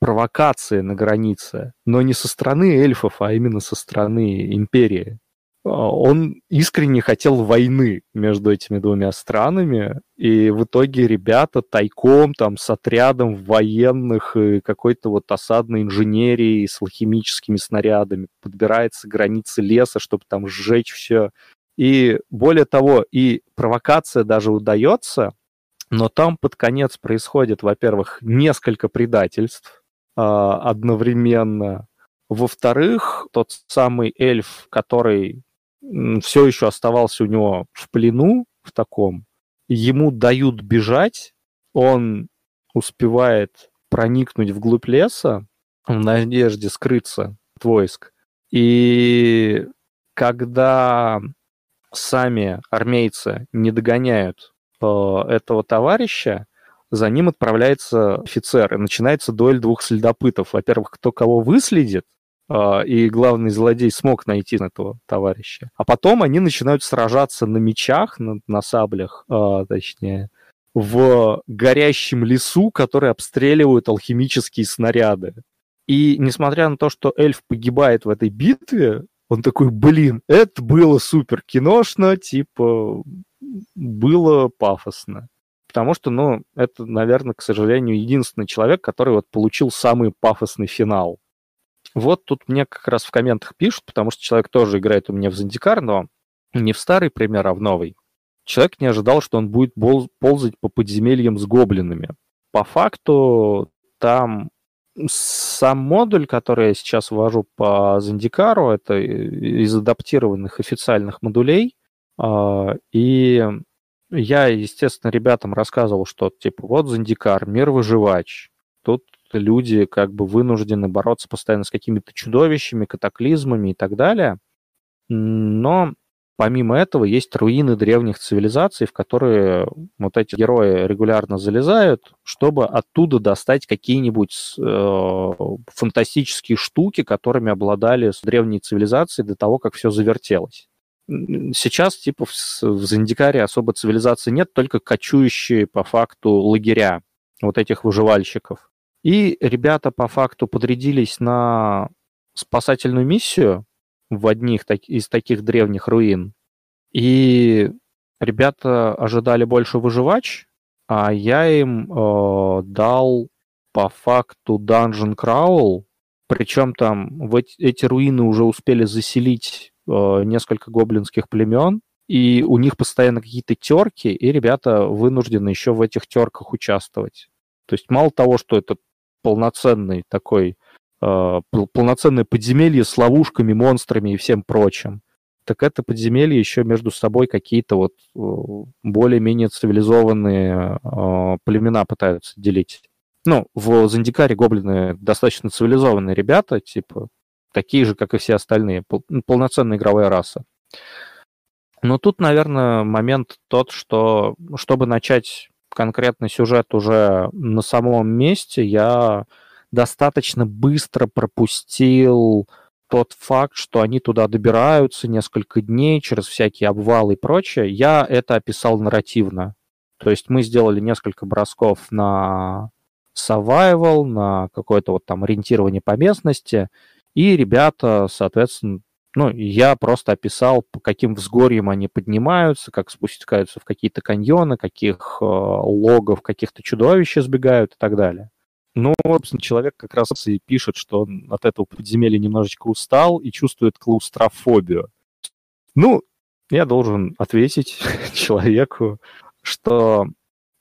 провокации на границе, но не со стороны эльфов, а именно со стороны империи. А, он искренне хотел войны между этими двумя странами, и в итоге ребята тайком там с отрядом военных и какой-то вот осадной инженерии с алхимическими снарядами подбирается к границе леса, чтобы там сжечь все И более того, и провокация даже удается, но там под конец происходит, во-первых, несколько предательств э, одновременно. Во-вторых, тот самый эльф, который все еще оставался у него в плену в таком, ему дают бежать, он успевает проникнуть вглубь леса в надежде скрыться от войск. И когда сами армейцы не догоняют э, этого товарища, за ним отправляется офицер, и начинается дуэль двух следопытов. Во-первых, кто кого выследит, э, и главный злодей смог найти этого товарища. А потом они начинают сражаться на мечах, на, на саблях, э, точнее, в горящем лесу, который обстреливают алхимические снаряды. И несмотря на то, что эльф погибает в этой битве, он такой, блин, это было супер киношно, типа, было пафосно. Потому что, ну, это, наверное, к сожалению, единственный человек, который вот получил самый пафосный финал. Вот тут мне как раз в комментах пишут, потому что человек тоже играет у меня в Зандикар, но не в старый пример, а в новый. Человек не ожидал, что он будет ползать по подземельям с гоблинами. По факту там сам модуль, который я сейчас ввожу по Зандикару, это из адаптированных официальных модулей. А, и я, естественно, ребятам рассказывал, что типа вот Зандикар, мир выживач. Тут люди как бы вынуждены бороться постоянно с какими-то чудовищами, катаклизмами и так далее. Но Помимо этого, есть руины древних цивилизаций, в которые вот эти герои регулярно залезают, чтобы оттуда достать какие-нибудь э, фантастические штуки, которыми обладали древние цивилизации до того, как все завертелось. Сейчас, типа, в, в Зандикаре особо цивилизации нет, только кочующие по факту лагеря вот этих выживальщиков. И ребята по факту подрядились на спасательную миссию, в одних из таких древних руин. И ребята ожидали больше выживач, а я им э, дал по факту Dungeon Crawl, причем там в эти, эти руины уже успели заселить э, несколько гоблинских племен, и у них постоянно какие-то терки, и ребята вынуждены еще в этих терках участвовать. То есть мало того, что это полноценный такой полноценное подземелье с ловушками, монстрами и всем прочим, так это подземелье еще между собой какие-то вот э, более-менее цивилизованные э, племена пытаются делить. Ну, в Зандикаре гоблины достаточно цивилизованные ребята, типа, такие же, как и все остальные, ну, полноценная игровая раса. Но тут, наверное, момент тот, что чтобы начать конкретный сюжет уже на самом месте, я достаточно быстро пропустил тот факт, что они туда добираются несколько дней через всякие обвалы и прочее, я это описал нарративно. То есть мы сделали несколько бросков на survival, на какое-то вот там ориентирование по местности, и ребята, соответственно, ну, я просто описал, по каким взгорьям они поднимаются, как спускаются в какие-то каньоны, каких э, логов, каких-то чудовищ избегают и так далее. Ну, собственно, человек как раз и пишет, что он от этого подземелья немножечко устал и чувствует клаустрофобию. Ну, я должен ответить <laughs> человеку, что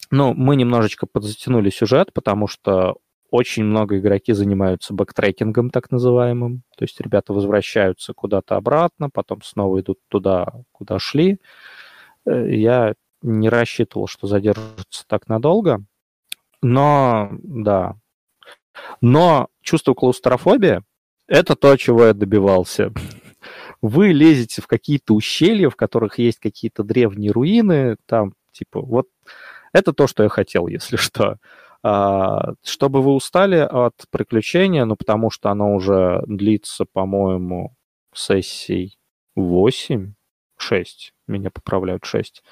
ну, мы немножечко подзатянули сюжет, потому что очень много игроки занимаются backtracking ом, так называемым. То есть ребята возвращаются куда-то обратно, потом снова идут туда, куда шли. Э, я не рассчитывал, что задержится так надолго. Но, да, но чувство клаустрофобии – это то, чего я добивался. Вы лезете в какие-то ущелья, в которых есть какие-то древние руины, там, типа, вот это то, что я хотел, если <laughs> что. А, чтобы вы устали от приключения, ну, потому что оно уже длится, по-моему, сессий 8, 6, меня поправляют 6.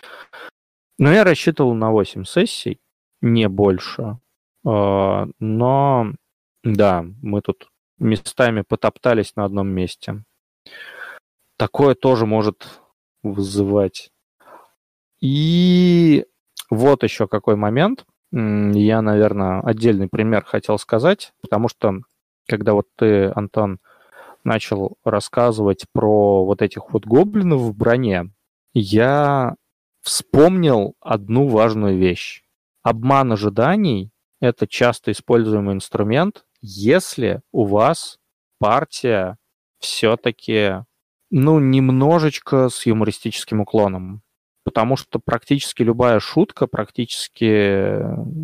Но я рассчитывал на 8 сессий, не больше. А, но да, мы тут местами потоптались на одном месте. Такое тоже может вызывать. И вот еще какой момент. Я, наверное, отдельный пример хотел сказать, потому что когда вот ты, Антон, начал рассказывать про вот этих вот гоблинов в броне, я вспомнил одну важную вещь. Обман ожиданий – это часто используемый инструмент, если у вас партия все-таки, ну, немножечко с юмористическим уклоном. Потому что практически любая шутка, практически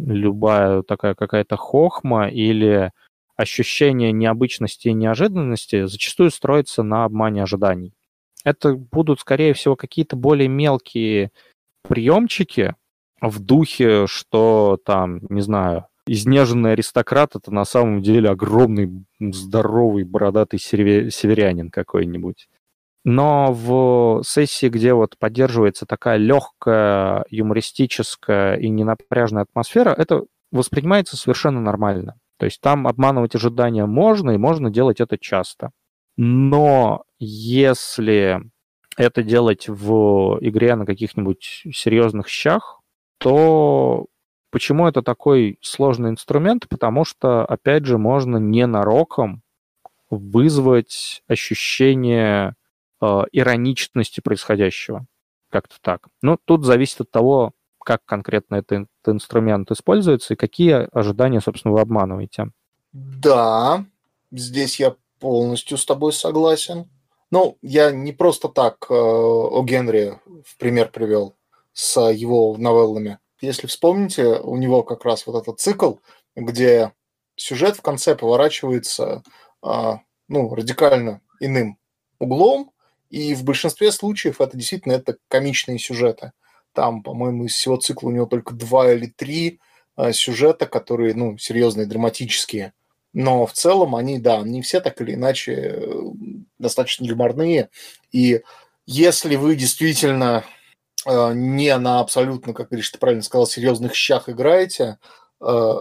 любая такая какая-то хохма или ощущение необычности и неожиданности зачастую строится на обмане ожиданий. Это будут, скорее всего, какие-то более мелкие приемчики в духе, что там, не знаю, изнеженный аристократ это на самом деле огромный, здоровый, бородатый северянин какой-нибудь. Но в сессии, где вот поддерживается такая легкая, юмористическая и ненапряжная атмосфера, это воспринимается совершенно нормально. То есть там обманывать ожидания можно, и можно делать это часто. Но если это делать в игре на каких-нибудь серьезных щах, то почему это такой сложный инструмент? Потому что, опять же, можно ненароком вызвать ощущение э, ироничности происходящего. Как-то так. Ну, тут зависит от того, как конкретно этот, инструмент используется и какие ожидания, собственно, вы обманываете. Да, здесь я полностью с тобой согласен. Ну, я не просто так э, о Генри в пример привел с его новеллами. Если вспомните, у него как раз вот этот цикл, где сюжет в конце поворачивается э, ну, радикально иным углом, и в большинстве случаев это действительно это комичные сюжеты. Там, по-моему, из всего цикла у него только два или три э, сюжета, которые, ну, серьезные, драматические. Но в целом они, да, не все так или иначе э, достаточно юморные. И если вы действительно не на абсолютно, как говоришь, ты правильно сказал, серьезных щах играете, э,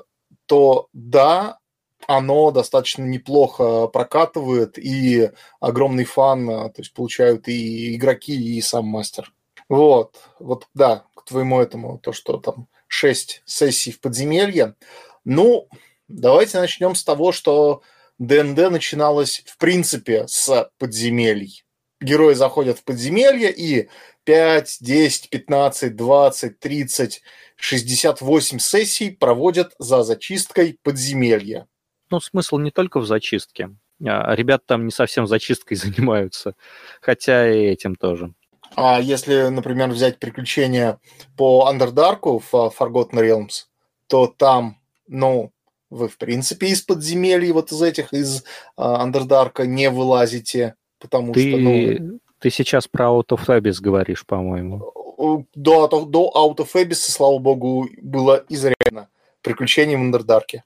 то да, оно достаточно неплохо прокатывает, и огромный фан, э, то есть получают и игроки, и сам мастер. Вот, вот, да, к твоему этому, то, что там 6 сессий в подземелье. Ну, давайте начнем с того, что ДНД начиналось, в принципе, с подземелий. Герои заходят в подземелье и 5, 10, 15, 20, 30, 68 сессий проводят за зачисткой подземелья. Ну, смысл не только в зачистке. А, ребята там не совсем зачисткой <laughs> занимаются, хотя и этим тоже. А если, например, взять приключения по Underdark в Forgotten Realms, то там, ну, вы, в принципе, из подземелий вот из этих, из Underdark не вылазите, потому ты, что, ну... Ты сейчас про Out of Abyss говоришь, по-моему. До, до, Out of Abyss, слава богу, было изрядно приключений в Underdark.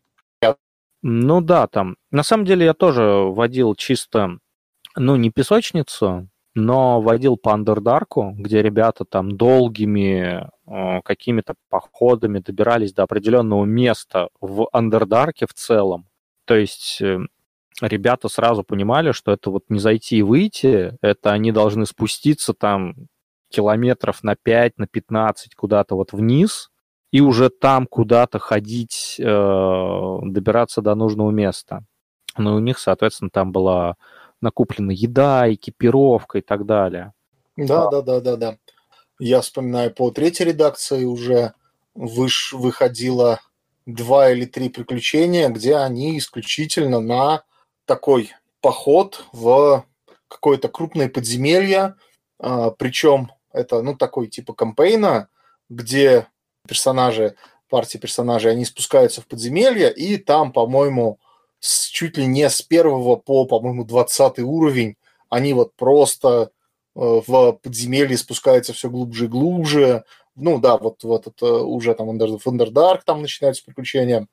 Ну да, там. На самом деле я тоже водил чисто, ну, не песочницу, но водил по Андердарку, где ребята там долгими э, какими-то походами добирались до определенного места в Андердарке в целом. То есть э, ребята сразу понимали, что это вот не зайти и выйти, это они должны спуститься там километров на 5, на 15 куда-то вот вниз, и уже там куда-то ходить, э, добираться до нужного места. Ну, у них, соответственно, там была накуплена еда, экипировка и так далее. Да, да, да, да, да. Я вспоминаю, по третьей редакции уже выш, выходило два или три приключения, где они исключительно на такой поход в какое-то крупное подземелье, а, причем это, ну, такой типа кампейна, где персонажи, партии персонажей, они спускаются в подземелье, и там, по-моему, с, чуть ли не с первого по, по-моему, 20 уровень, они вот просто э, в подземелье спускаются все глубже и глубже. Ну да, вот, вот это уже там в Underdark там начинаются приключения.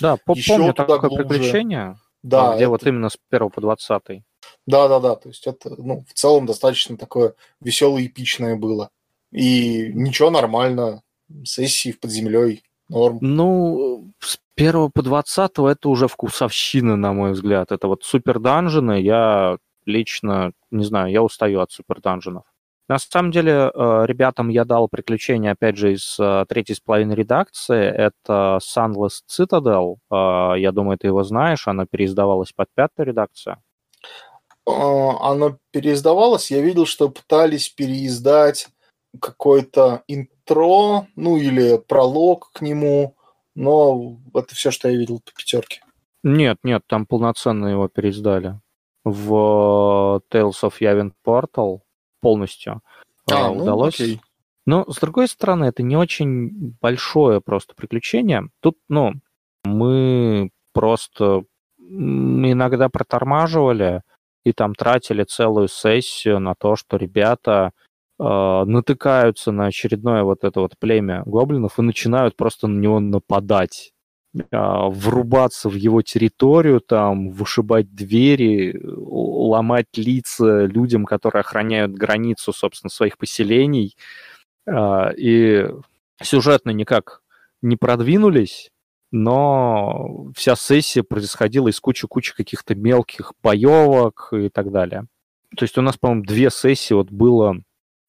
Да, Еще помню такое глубже. приключение, да, где это... вот именно с первого по 20 Да, да, да. То есть это, ну, в целом достаточно такое веселое, эпичное было. И ничего нормально. Сессии в под землей норм. Ну, с первого по 20 это уже вкусовщина, на мой взгляд. Это вот супер данжены. Я лично, не знаю, я устаю от супер данженов. На самом деле, э, ребятам я дал приключения, опять же, из э, третьей с половиной редакции. Это Sunless Citadel. Э, я думаю, ты его знаешь. Она переиздавалась под пятую редакцию. Оно переиздавалось. Я видел, что пытались переиздать какое-то интро, ну или пролог к нему, но это все, что я видел по пятерке. Нет, нет, там полноценно его переиздали. В Tales of Yavin Portal полностью а, ну, удалось. Окей. Но, с другой стороны, это не очень большое просто приключение. Тут, ну, мы просто иногда протормаживали и там тратили целую сессию на то, что ребята э, натыкаются на очередное вот это вот племя гоблинов и начинают просто на него нападать а, врубаться в его территорию, там, вышибать двери, ломать лица людям, которые охраняют границу, собственно, своих поселений. А, и сюжетно никак не продвинулись, но вся сессия происходила из кучи-кучи каких-то мелких боевок и так далее. То есть у нас, по-моему, две сессии вот было,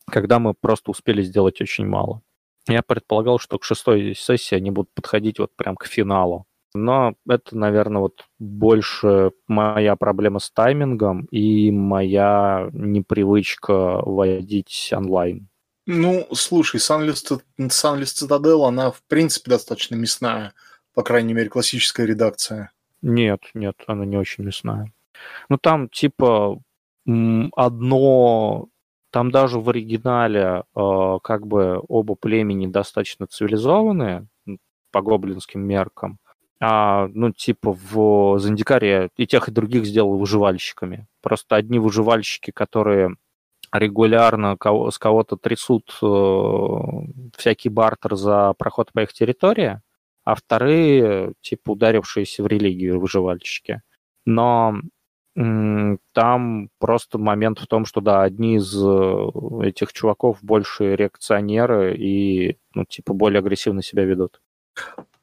когда мы просто успели сделать очень мало. Я предполагал, что к шестой сессии они будут подходить вот прям к финалу. Но это, наверное, вот больше моя проблема с таймингом и моя непривычка вводить онлайн. Ну, слушай, Sunless Citadel, она в принципе достаточно мясная, по крайней мере, классическая редакция. Нет, нет, она не очень мясная. Ну, там типа одно там даже в оригинале э, как бы оба племени достаточно цивилизованные по гоблинским меркам. А, ну, типа в Зандикаре и тех, и других сделал выживальщиками. Просто одни выживальщики, которые регулярно кого, с кого-то трясут э, всякий бартер за проход по их территории, а вторые, типа, ударившиеся в религию выживальщики. Но там просто момент в том, что, да, одни из э, этих чуваков больше реакционеры и, ну, типа, более агрессивно себя ведут.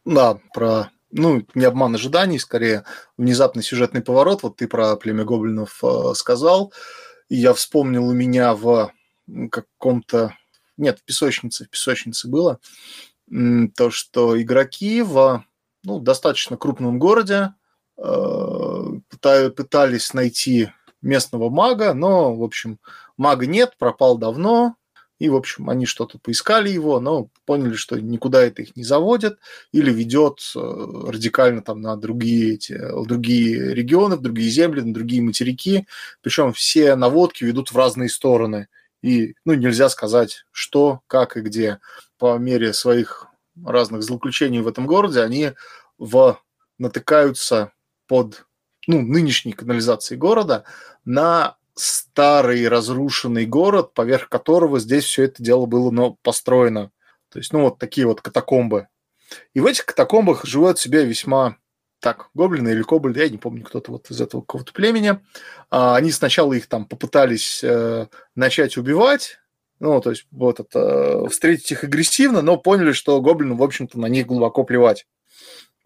Да, про, ну, не обман ожиданий, скорее, внезапный сюжетный поворот. Вот ты про племя гоблинов э, сказал, и я вспомнил у меня в каком-то... Нет, в песочнице, в песочнице было то, что игроки в ну, достаточно крупном городе Э, пытались найти местного мага, но, в общем, мага нет, пропал давно, и, в общем, они что-то поискали его, но поняли, что никуда это их не заводит или ведет э, радикально там на другие, эти, другие регионы, в другие земли, на другие материки. Причем все наводки ведут в разные стороны. И ну, нельзя сказать, что, как и где. По мере своих разных злоключений в этом городе они в, натыкаются под ну, нынешней канализацией города на старый разрушенный город, поверх которого здесь все это дело было ну, построено. То есть, ну, вот такие вот катакомбы. И в этих катакомбах живет себе весьма так, гоблины или кобальды, я не помню, кто-то вот из этого какого-то племени. А, они сначала их там попытались э, начать убивать, ну, то есть вот это, встретить их агрессивно, но поняли, что гоблинам, в общем-то, на них глубоко плевать.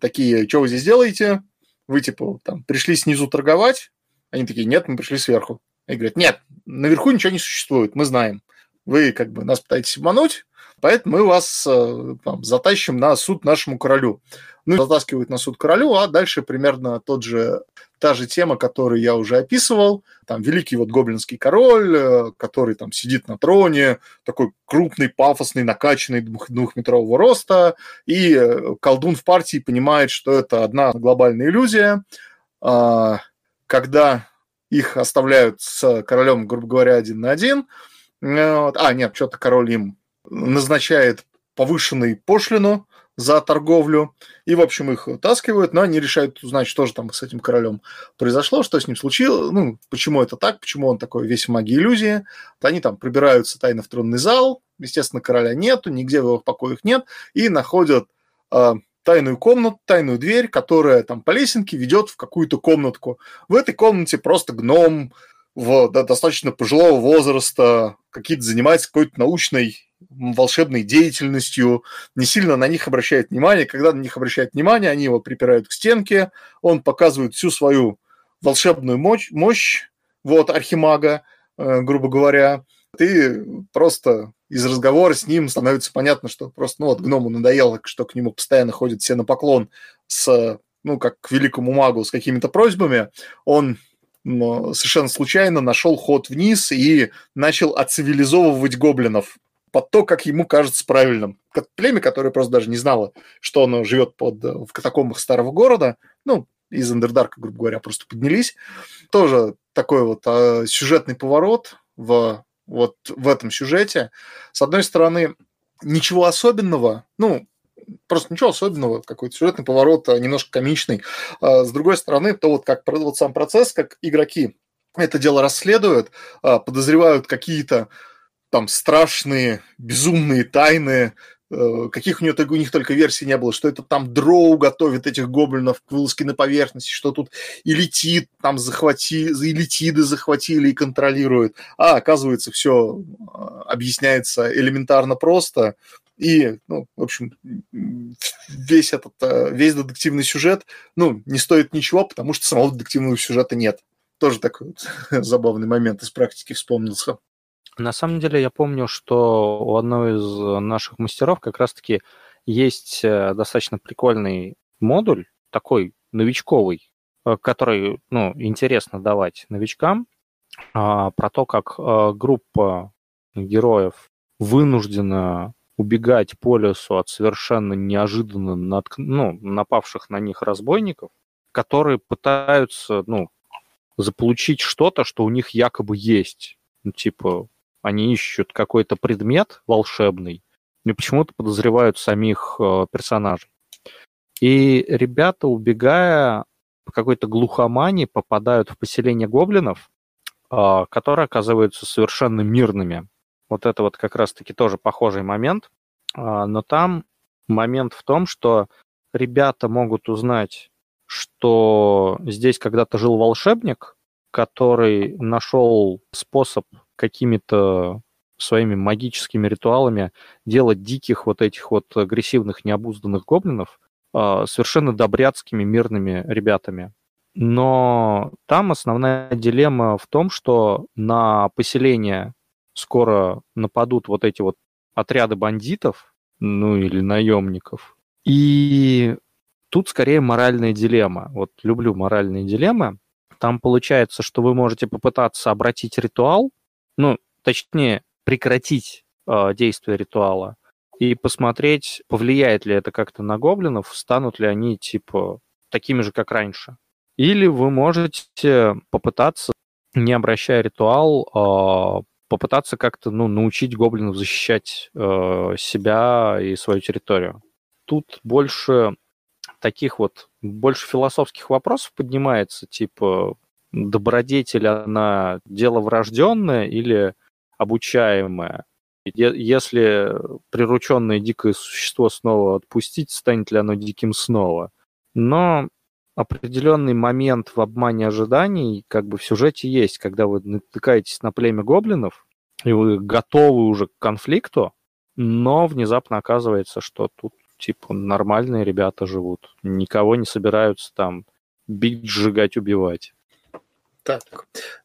Такие, что вы здесь делаете? Вы, типа, там, пришли снизу торговать? Они такие, нет, мы пришли сверху. И говорят, нет, наверху ничего не существует, мы знаем. Вы, как бы, нас пытаетесь обмануть, поэтому мы вас э, там, затащим на суд нашему королю. Ну, затаскивают на суд королю, а дальше примерно тот же, та же тема, которую я уже описывал. Там великий вот гоблинский король, э, который там сидит на троне, такой крупный, пафосный, накачанный двухметрового роста, и э, колдун в партии понимает, что это одна глобальная иллюзия. А, когда их оставляют с королем, грубо говоря, один на один, а, нет, что-то король им назначает повышенную пошлину, за торговлю. И, в общем, их таскивают, но они решают узнать, что же там с этим королем произошло, что с ним случилось, ну, почему это так, почему он такой весь в магии иллюзии. Вот они там пробираются тайно в тронный зал, естественно, короля нету, нигде в его покоях нет, и находят э, тайную комнату, тайную дверь, которая там по лесенке ведет в какую-то комнатку. В этой комнате просто гном в да, достаточно пожилого возраста, какие-то занимается какой-то научной волшебной деятельностью, не сильно на них обращает внимание. Когда на них обращает внимание, они его припирают к стенке, он показывает всю свою волшебную мощь, мощь вот, архимага, э, грубо говоря. Ты просто из разговора с ним становится понятно, что просто, ну вот, гному надоело, что к нему постоянно ходят все на поклон с, ну, как к великому магу, с какими-то просьбами. Он совершенно случайно нашел ход вниз и начал оцивилизовывать гоблинов под то, как ему кажется правильным. Племя, которое просто даже не знало, что оно живет под, в катакомбах старого города, ну, из Андердарка, грубо говоря, просто поднялись. Тоже такой вот э, сюжетный поворот в, вот в этом сюжете. С одной стороны, ничего особенного, ну, просто ничего особенного, какой-то сюжетный поворот, а, немножко комичный. А с другой стороны, то вот как вот сам процесс, как игроки это дело расследуют, а, подозревают какие-то там страшные, безумные тайны, э, каких у, нее, у них только версий не было, что это там дроу готовит этих гоблинов к вылазке на поверхности, что тут и летит, там захвати, и летиды захватили и контролируют. А оказывается, все объясняется элементарно просто, и, ну, в общем, весь этот, э, весь детективный сюжет, ну, не стоит ничего, потому что самого детективного сюжета нет. Тоже такой вот <laughs> забавный момент из практики вспомнился. На самом деле я помню, что у одного из наших мастеров как раз-таки есть э, достаточно прикольный модуль, такой новичковый, э, который, ну, интересно давать новичкам, а, про то, как группа героев вынуждена убегать по лесу от совершенно неожиданно над, ну, напавших на них разбойников, которые пытаются, ну, заполучить что-то, что у них якобы есть. Ну, типа, они ищут какой-то предмет волшебный, и почему-то подозревают самих э, персонажей. И ребята, убегая по какой-то глухомане, попадают в поселение гоблинов, э, которые оказываются совершенно мирными. Вот это вот как раз-таки тоже похожий момент. А, но там момент в том, что ребята могут узнать, что здесь когда-то жил волшебник, который нашел способ какими-то своими магическими ритуалами делать диких вот этих вот агрессивных, необузданных гоблинов а, совершенно добряцкими, мирными ребятами. Но там основная дилемма в том, что на поселение скоро нападут вот эти вот отряды бандитов, ну или наемников. И тут скорее моральная дилемма. Вот люблю моральные дилеммы. Там получается, что вы можете попытаться обратить ритуал, ну, точнее, прекратить э, действие ритуала и посмотреть, повлияет ли это как-то на гоблинов, станут ли они, типа, такими же, как раньше. Или вы можете попытаться, не обращая ритуал, а, попытаться как-то ну, научить гоблинов защищать э, себя и свою территорию. Тут больше таких вот, больше философских вопросов поднимается, типа, добродетель, она дело врожденное или обучаемое? Если прирученное дикое существо снова отпустить, станет ли оно диким снова? Но определенный момент в обмане ожиданий как бы в сюжете есть, когда вы натыкаетесь на племя гоблинов, и вы готовы уже к конфликту, но внезапно оказывается, что тут типа нормальные ребята живут, никого не собираются там бить, сжигать, убивать. Так,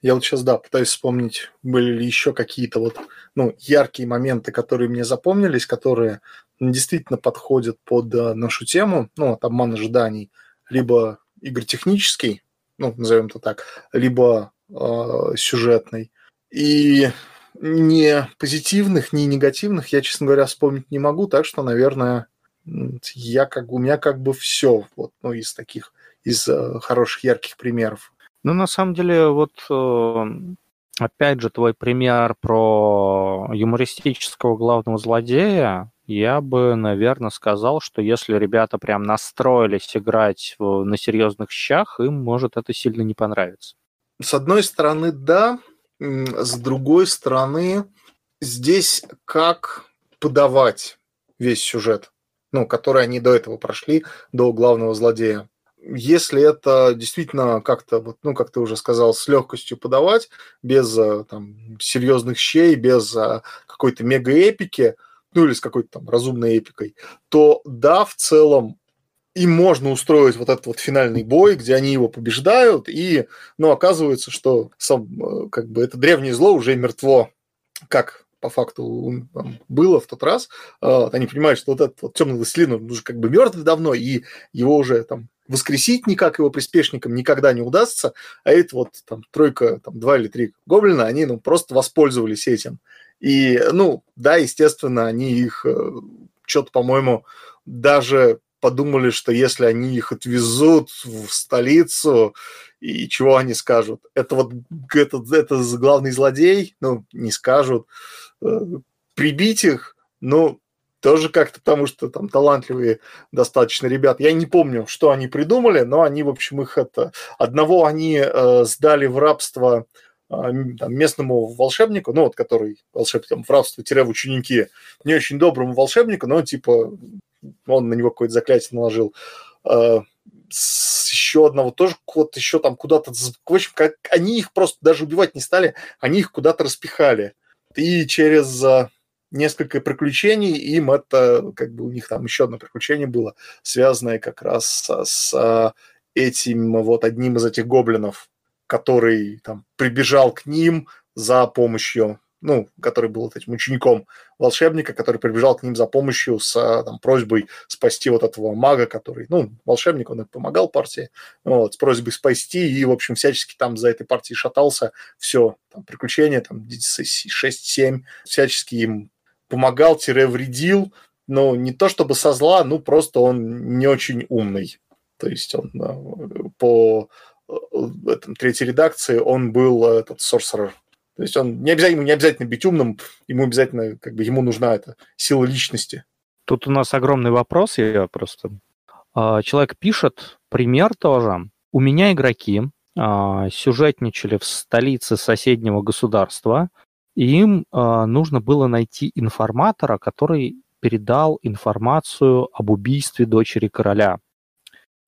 я вот сейчас, да, пытаюсь вспомнить, были ли еще какие-то вот, ну, яркие моменты, которые мне запомнились, которые действительно подходят под э, нашу тему, ну, от обман ожиданий, либо игр технический, ну, назовем это так, либо э, сюжетный. И ни позитивных, ни негативных я, честно говоря, вспомнить не могу, так что, наверное, я как у меня как бы все вот, ну, из таких, из э, хороших, ярких примеров. Ну, на самом деле, вот э, опять же, твой пример про юмористического главного злодея, я бы, наверное, сказал, что если ребята прям настроились играть на серьезных щах, им может это сильно не понравиться. С одной стороны, да, с другой стороны, здесь как подавать весь сюжет, ну, который они до этого прошли, до главного злодея. Если это действительно как-то, вот, ну, как ты уже сказал, с легкостью подавать, без э, там, серьезных щей, без а, какой-то мега-эпики, ну или с какой-то там разумной эпикой, то да, в целом им можно устроить вот этот вот финальный бой, где они его побеждают, и, ну, оказывается, что сам, э, как бы это древнее зло уже мертво, как по факту было в тот раз. А, они понимают, что вот этот вот темный властелин, он уже как бы мертв давно, и его уже там воскресить никак его приспешникам никогда не удастся, а это вот там тройка, там два или три гоблина, они ну, просто воспользовались этим. И, ну, да, естественно, они их э, что-то, по-моему, даже подумали, что если они их отвезут в столицу, и чего они скажут? Это вот это, это главный злодей? Ну, не скажут. Э, прибить их? Ну, тоже как-то потому, что там талантливые достаточно ребят. Я не помню, что они придумали, но они, в общем, их это... Одного они э, сдали в рабство э, местному волшебнику, ну вот, который волшебник, там, в рабство-в ученики, не очень доброму волшебнику, но типа он на него какое-то заклятие наложил. Э, с еще одного тоже кот еще там куда-то... В общем, как, они их просто даже убивать не стали, они их куда-то распихали. И через э, несколько приключений им это, как бы у них там еще одно приключение было, связанное как раз с, с этим вот одним из этих гоблинов, который там прибежал к ним за помощью ну, который был этим учеником волшебника, который прибежал к ним за помощью с там, просьбой спасти вот этого мага, который, ну, волшебник, он и помогал партии, вот, с просьбой спасти, и, в общем, всячески там за этой партией шатался, все, там, приключения, там, 6-7, всячески им помогал-вредил, но не то чтобы со зла, ну, просто он не очень умный. То есть он э, по э, этом третьей редакции он был этот sorcerer, то есть он не обязательно, не обязательно быть умным, ему обязательно, как бы, ему нужна эта сила личности. Тут у нас огромный вопрос, я просто... А, человек пишет, пример тоже. У меня игроки а, сюжетничали в столице соседнего государства, и им а, нужно было найти информатора, который передал информацию об убийстве дочери короля.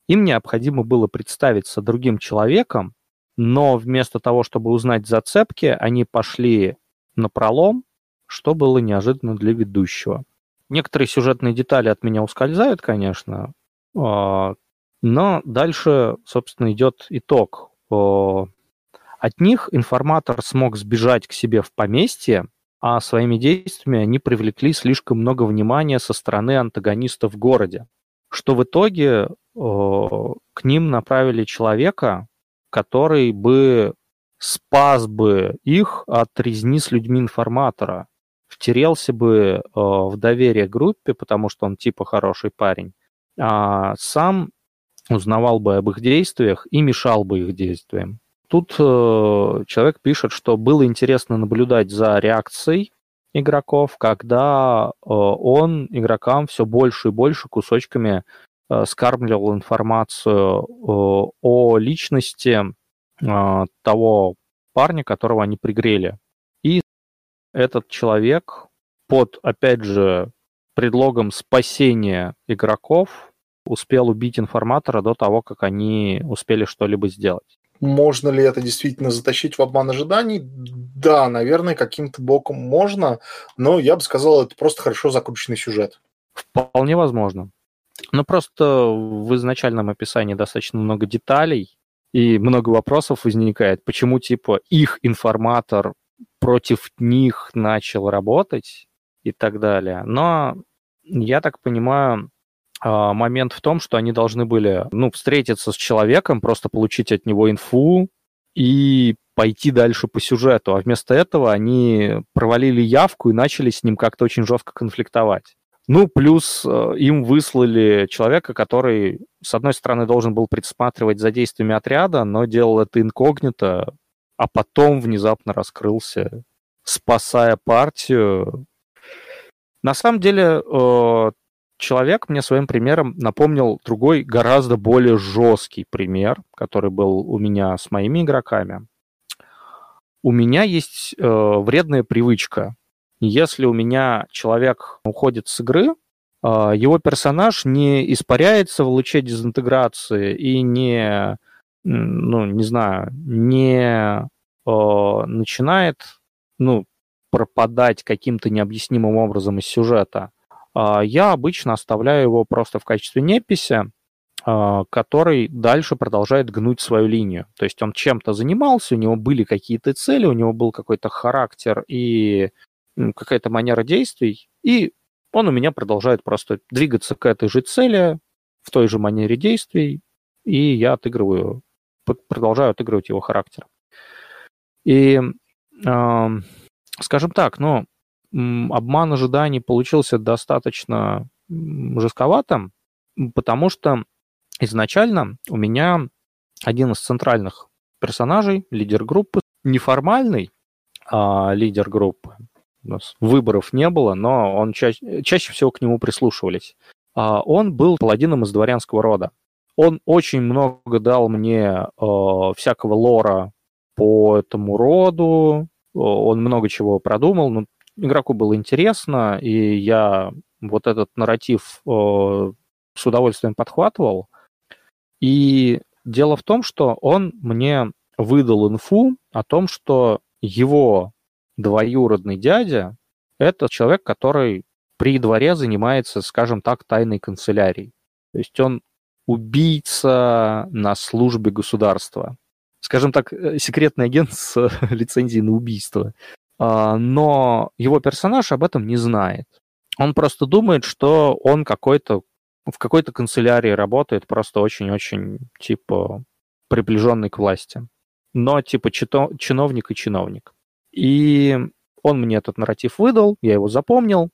Им необходимо было представиться другим человеком, но вместо того, чтобы узнать зацепки, они пошли на пролом, что было неожиданно для ведущего. Некоторые сюжетные детали от меня ускользают, конечно, а, но дальше, собственно, идет итог. От них информатор смог сбежать к себе в поместье, а своими действиями они привлекли слишком много внимания со стороны антагонистов в городе, что в итоге к ним направили человека, который бы спас бы их от резни с людьми информатора, втерелся бы э, в доверие группе, потому что он типа хороший парень, а сам узнавал бы об их действиях и мешал бы их действиям. Тут э, человек пишет, что было интересно наблюдать за реакцией игроков, когда э, он игрокам все больше и больше кусочками скармливал информацию э, о личности э, того парня, которого они пригрели. И этот человек под, опять же, предлогом спасения игроков успел убить информатора до того, как они успели что-либо сделать. Можно ли это действительно затащить в обман ожиданий? Да, наверное, каким-то боком можно, но я бы сказал, это просто хорошо закрученный сюжет. Вполне возможно. Ну, просто в изначальном описании достаточно много деталей, и много вопросов возникает, почему, типа, их информатор против них начал работать и так далее. Но я так понимаю, а, момент в том, что они должны были, ну, встретиться с человеком, просто получить от него инфу и пойти дальше по сюжету. А вместо этого они провалили явку и начали с ним как-то очень жестко конфликтовать. Ну, плюс э, им выслали человека, который, с одной стороны, должен был присматривать за действиями отряда, но делал это инкогнито, а потом внезапно раскрылся, спасая партию. На самом деле, э, человек мне своим примером напомнил другой, гораздо более жесткий пример, который был у меня с моими игроками. У меня есть э, вредная привычка если у меня человек уходит с игры, а, его персонаж не испаряется в луче дезинтеграции и не, ну, не знаю, не э, начинает, ну, пропадать каким-то необъяснимым образом из сюжета. Э, я обычно оставляю его просто в качестве неписи, который дальше продолжает гнуть свою линию. То есть он чем-то занимался, у него были какие-то цели, у него был какой-то характер и какая-то манера действий, и он у меня продолжает просто двигаться к этой же цели в той же манере действий, и я отыгрываю, продолжаю отыгрывать его характер. И, э, скажем так, ну, обман ожиданий получился достаточно жестковатым, потому что изначально у меня один из центральных персонажей, лидер группы, неформальный а, лидер группы. У нас выборов не было, но он чаще, чаще всего к нему прислушивались. А, он был паладином из дворянского рода. Он очень много дал мне э, всякого лора по этому роду, он много чего продумал, но игроку было интересно, и я вот этот нарратив э, с удовольствием подхватывал. И дело в том, что он мне выдал инфу о том, что его двоюродный дядя – это человек, который при дворе занимается, скажем так, тайной канцелярией. То есть он убийца на службе государства. Скажем так, э, секретный агент с <laughs> лицензией на убийство. А, но его персонаж об этом не знает. Он просто думает, что он какой-то в какой-то канцелярии работает, просто очень-очень, типа, приближенный к власти. Но, типа, чиновник и чиновник. И он мне этот нарратив выдал, я его запомнил,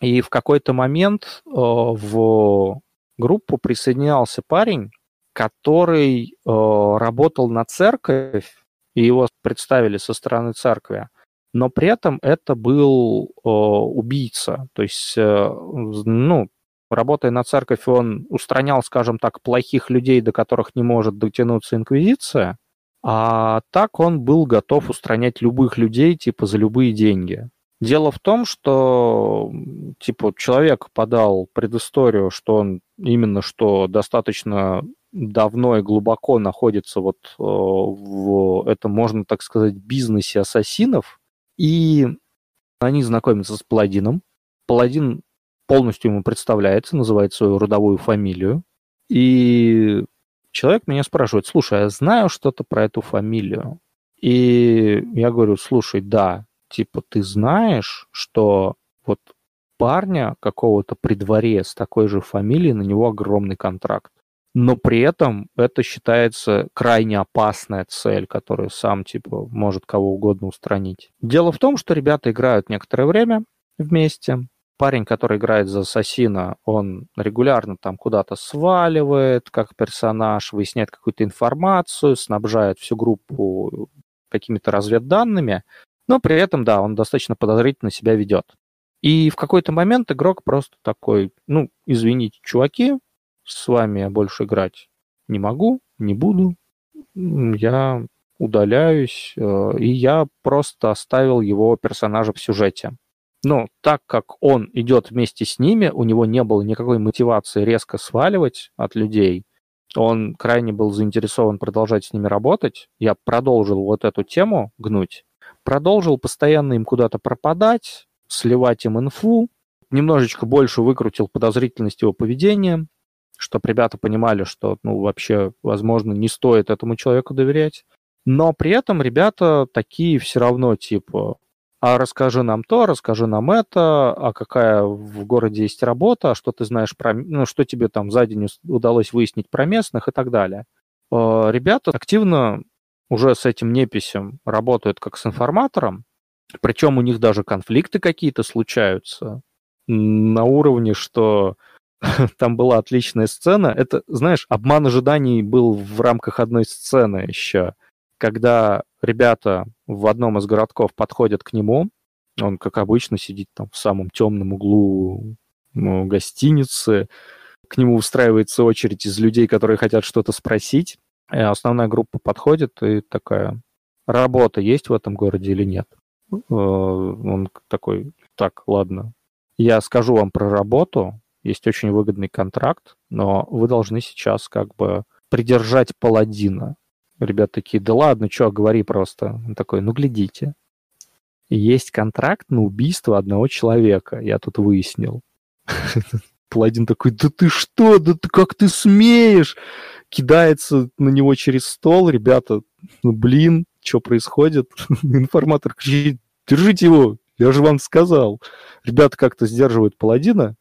и в какой-то момент э, в группу присоединялся парень, который э, работал на церковь, и его представили со стороны церкви, но при этом это был э, убийца. То есть, э, ну, работая на церковь, он устранял, скажем так, плохих людей, до которых не может дотянуться инквизиция, а так он был готов устранять любых людей, типа, за любые деньги. Дело в том, что типа человек подал предысторию, что он именно что достаточно давно и глубоко находится вот э, в этом, можно так сказать, бизнесе ассасинов, и они знакомятся с Паладином. Паладин полностью ему представляется, называет свою родовую фамилию, и человек меня спрашивает, слушай, я знаю что-то про эту фамилию. И я говорю, слушай, да, типа, ты знаешь, что вот парня какого-то при дворе с такой же фамилией, на него огромный контракт. Но при этом это считается крайне опасная цель, которую сам, типа, может кого угодно устранить. Дело в том, что ребята играют некоторое время вместе. Парень, который играет за Ассасина, он регулярно там куда-то сваливает, как персонаж, выясняет какую-то информацию, снабжает всю группу какими-то разведданными, но при этом, да, он достаточно подозрительно себя ведет. И в какой-то момент игрок просто такой, ну, извините, чуваки, с вами я больше играть не могу, не буду, я удаляюсь, э, и я просто оставил его персонажа в сюжете. Но так как он идет вместе с ними, у него не было никакой мотивации резко сваливать от людей, он крайне был заинтересован продолжать с ними работать, я продолжил вот эту тему гнуть, Продолжил постоянно им куда-то пропадать, сливать им инфу, немножечко больше выкрутил подозрительность его поведения, чтобы ребята понимали, что, ну, вообще, возможно, не стоит этому человеку доверять. Но при этом ребята такие все равно, типа, а расскажи нам то, расскажи нам это, а какая в городе есть работа, что ты знаешь про, ну, что тебе там за день удалось выяснить про местных и так далее. Э, ребята активно уже с этим неписем работают как с информатором, причем у них даже конфликты какие-то случаются на уровне, что <laughs> там была отличная сцена. Это, знаешь, обман ожиданий был в рамках одной сцены еще, когда ребята в одном из городков подходят к нему, он, как обычно, сидит там в самом темном углу ну, гостиницы, к нему устраивается очередь из людей, которые хотят что-то спросить, основная группа подходит и такая, работа есть в этом городе или нет? Э, он такой, так, ладно, я скажу вам про работу, есть очень выгодный контракт, но вы должны сейчас как бы придержать паладина. Ребята такие, да ладно, что, говори просто. Он такой, ну глядите. Есть контракт на убийство одного человека, я тут выяснил. <laughs> Паладин такой, да ты что, да ты как ты смеешь? кидается на него через стол, ребята, ну блин, что происходит? <laughs> Информатор кричит, держите его, я же вам сказал. Ребята как-то сдерживают паладина,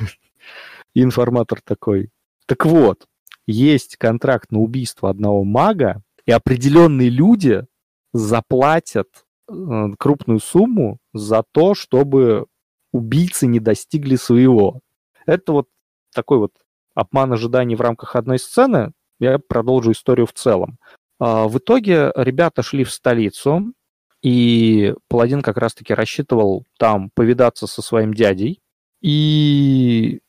<laughs> и информатор такой, так вот, есть контракт на убийство одного мага, и определенные люди заплатят э, крупную сумму за то, чтобы убийцы не достигли своего. Это вот такой вот обман ожиданий в рамках одной сцены. Я продолжу историю в целом. А, в итоге ребята шли в столицу, и Паладин как раз-таки рассчитывал там повидаться со своим дядей. И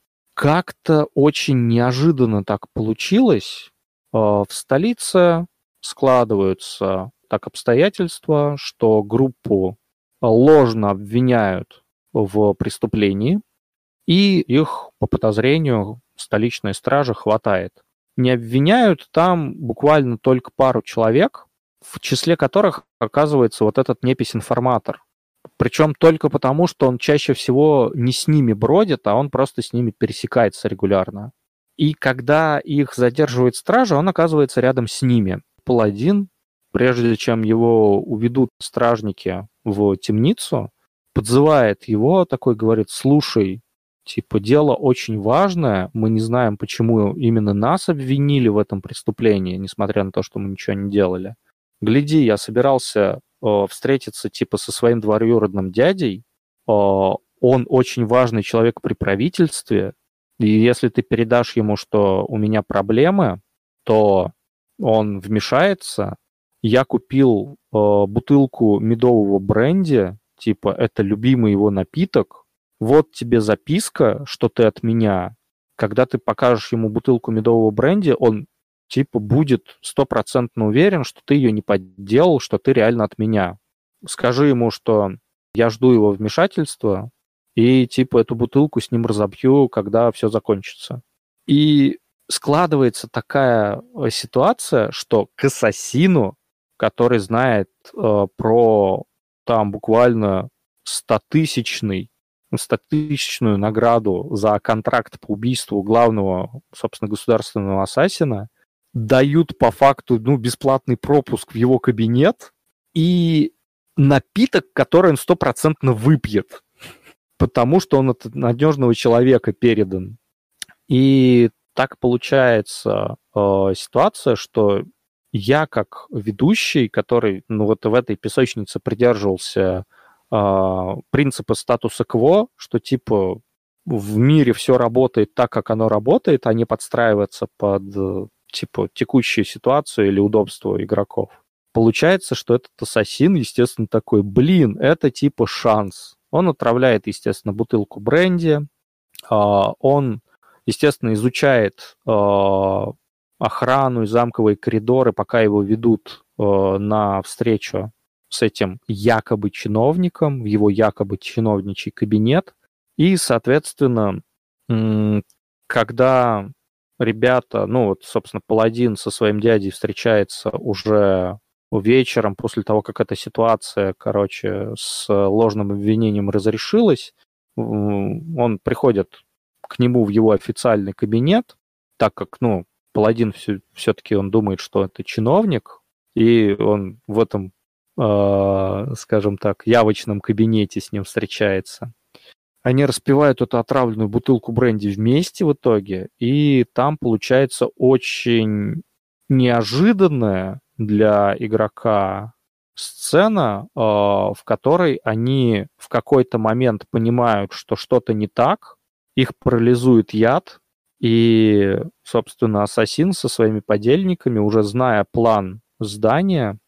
как-то очень неожиданно так получилось. А, в столице складываются так обстоятельства, что группу ложно обвиняют в преступлении, и их, по подозрению, столичная стража хватает. Не обвиняют там буквально только пару человек, в числе которых оказывается вот этот непись-информатор. Причем только потому, что он чаще всего не с ними бродит, а он просто с ними пересекается регулярно. И когда их задерживает стража, он оказывается рядом с ними. Паладин, прежде чем его уведут стражники в темницу, подзывает его, такой говорит, слушай, типа, дело очень важное, мы не знаем, почему именно нас обвинили в этом преступлении, несмотря на то, что мы ничего не делали. Гляди, я собирался встретиться, типа, со своим двоюродным дядей, э, он очень важный человек при правительстве, и если ты передашь ему, что у меня проблемы, то он вмешается. Я купил э, бутылку медового бренди, типа это любимый его напиток. Вот тебе записка, что ты от меня. Когда ты покажешь ему бутылку медового бренди, он типа будет стопроцентно уверен, что ты ее не подделал, что ты реально от меня. Скажи ему, что я жду его вмешательства, и типа эту бутылку с ним разобью, когда все закончится. И складывается такая э, ситуация, что к ассасину, который знает э, про там буквально стотысячный стотысячную награду за контракт по убийству главного, собственно, государственного ассасина, дают по факту ну, бесплатный пропуск в его кабинет и напиток, который он стопроцентно выпьет потому что он от надежного человека передан. И так получается э, ситуация, что я как ведущий, который ну, вот в этой песочнице придерживался э, принципа статуса кво, что типа в мире все работает так, как оно работает, а не подстраиваться под типа текущую ситуацию или удобство игроков. Получается, что этот ассасин, естественно, такой, блин, это типа шанс. Он отравляет, естественно, бутылку бренди. А, он, естественно, изучает а, охрану и замковые коридоры, пока его ведут а, на встречу с этим якобы чиновником в его якобы чиновничий кабинет. И, соответственно, когда ребята, ну вот, собственно, Паладин со своим дядей встречается уже вечером, после того, как эта ситуация, короче, с ложным обвинением разрешилась, он приходит к нему в его официальный кабинет, так как, ну, Паладин все, все-таки он думает, что это чиновник, и он в этом, э, скажем так, явочном кабинете с ним встречается. Они распивают эту отравленную бутылку бренди вместе в итоге, и там получается очень неожиданная для игрока сцена, э, в которой они в какой-то момент понимают, что что-то не так, их парализует яд, и, собственно, ассасин со своими подельниками, уже зная план здания,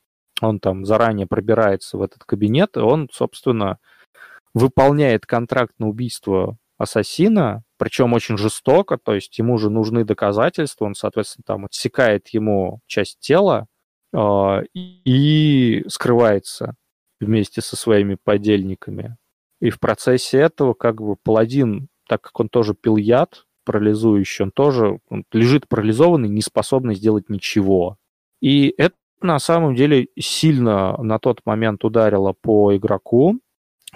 он там заранее пробирается в этот кабинет, и он, собственно, выполняет контракт на убийство ассасина, причем очень жестоко, то есть ему же нужны доказательства, он, соответственно, там отсекает ему часть тела, а, и скрывается вместе со своими подельниками. И в процессе этого как бы паладин, так как он тоже пил яд парализующий, он тоже он лежит парализованный, не способный сделать ничего. И это на самом деле сильно на тот момент ударило по игроку,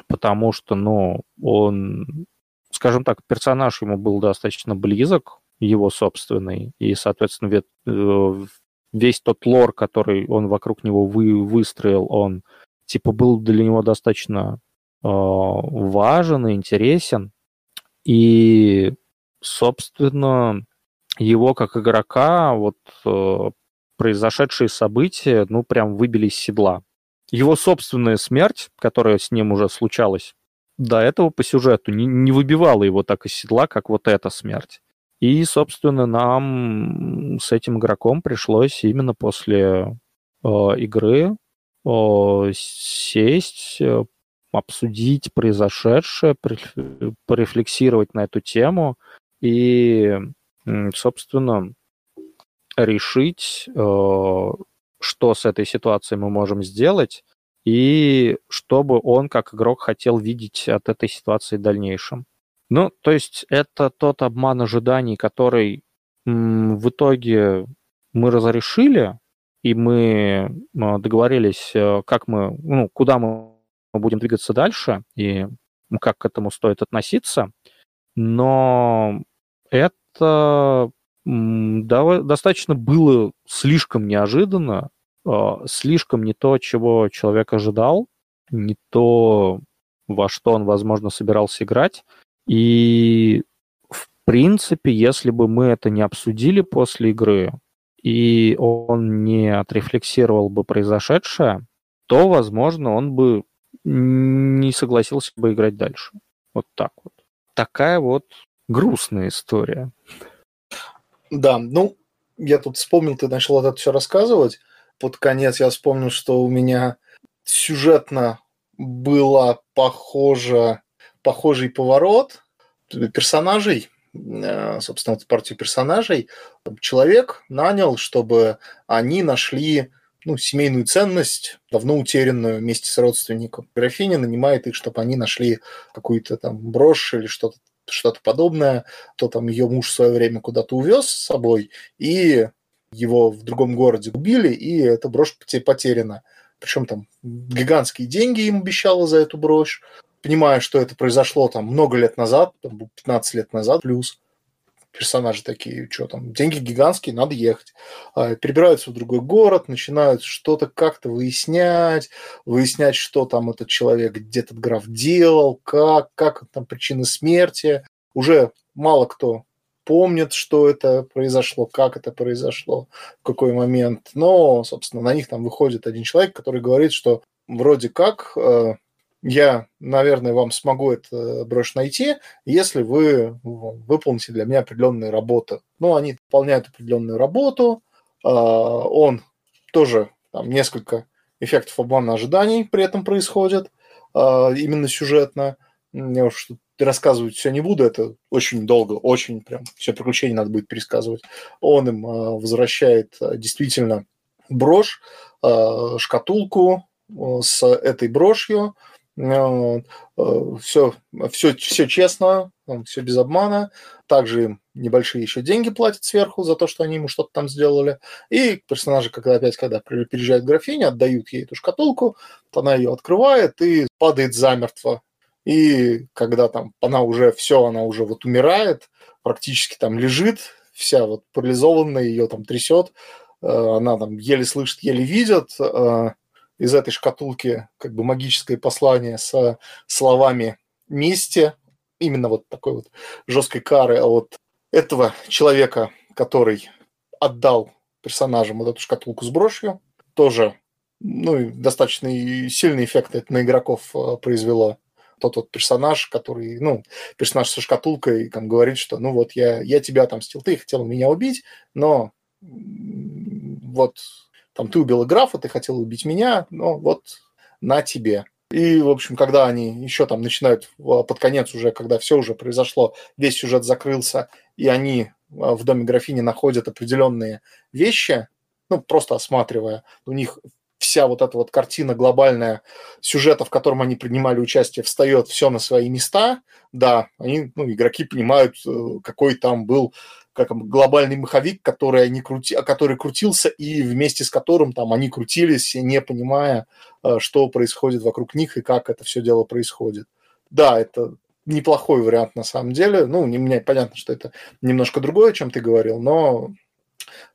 потому что, ну, он, скажем так, персонаж ему был достаточно близок, его собственный, и, соответственно, э, весь тот лор, который он вокруг него вы, выстроил, он типа был для него достаточно э, важен и интересен. И, собственно, его как игрока вот э, произошедшие события, ну, прям выбили из седла. Его собственная смерть, которая с ним уже случалась, до этого по сюжету не, не выбивала его так из седла, как вот эта смерть. И, собственно, нам с этим игроком пришлось именно после э, игры э, сесть, э, обсудить произошедшее, порефлексировать на эту тему и, собственно, решить, э, что с этой ситуацией мы можем сделать, и что бы он, как игрок, хотел видеть от этой ситуации в дальнейшем. Ну, то есть это тот обман ожиданий, который в итоге мы разрешили, и мы а, договорились, э, как мы, ну, куда мы будем двигаться дальше, и как к этому стоит относиться. Но это достаточно было слишком неожиданно, а, слишком не то, чего человек ожидал, не то, во что он, возможно, собирался играть. И, в принципе, если бы мы это не обсудили после игры, и он не отрефлексировал бы произошедшее, то, возможно, он бы не согласился бы играть дальше. Вот так вот. Такая вот грустная история. Да, ну, я тут вспомнил, ты начал это все рассказывать. Под конец я вспомнил, что у меня сюжетно было похоже похожий поворот персонажей, э, собственно, вот партию персонажей, человек нанял, чтобы они нашли ну, семейную ценность, давно утерянную вместе с родственником. Графиня нанимает их, чтобы они нашли какую-то там брошь или что-то что-то подобное, то там ее муж в свое время куда-то увез с собой, и его в другом городе убили, и эта брошь потеряна. Причем там гигантские деньги им обещала за эту брошь понимая, что это произошло там много лет назад, 15 лет назад плюс, персонажи такие, что там, деньги гигантские, надо ехать. А, перебираются в другой город, начинают что-то как-то выяснять, выяснять, что там этот человек, где этот граф делал, как, как там причины смерти. Уже мало кто помнит, что это произошло, как это произошло, в какой момент. Но, собственно, на них там выходит один человек, который говорит, что вроде как э, я, наверное, вам смогу это брошь найти, если вы выполните для меня определенную работу. Ну, они выполняют определенную работу, а, он тоже там несколько эффектов обмана ожиданий при этом происходит, а, именно сюжетно. Я уж рассказывать все не буду, это очень долго, очень прям все приключения надо будет пересказывать. Он им а, возвращает действительно брошь, шкатулку с этой брошью, все, все, все честно, все без обмана. Также им небольшие еще деньги платят сверху за то, что они ему что-то там сделали. И персонажи, когда опять, когда приезжает графиня, отдают ей эту шкатулку, то она ее открывает и падает замертво. И когда там она уже все, она уже вот умирает, практически там лежит, вся вот парализованная, ее там трясет, э, она там еле слышит, еле видит, э, из этой шкатулки как бы магическое послание со словами мести, именно вот такой вот жесткой кары от этого человека, который отдал персонажам вот эту шкатулку с брошью, тоже ну, достаточно сильный эффект это на игроков э, произвело. Тот вот персонаж, который, ну, персонаж со шкатулкой, там, говорит, что, ну, вот я, я тебя отомстил, ты хотел меня убить, но вот там, ты убил графа, ты хотел убить меня, но вот на тебе. И, в общем, когда они еще там начинают под конец уже, когда все уже произошло, весь сюжет закрылся, и они а, в доме графини находят определенные вещи, ну, просто осматривая, у них вся вот эта вот картина глобальная сюжета, в котором они принимали участие, встает все на свои места, да, они, ну, игроки понимают, э, какой там был как глобальный маховик, который, они крути, который крутился, и вместе с которым там они крутились, не понимая, э, что происходит вокруг них и как это все дело происходит. Да, это неплохой вариант на самом деле. Ну, не, мне понятно, что это немножко другое, чем ты говорил, но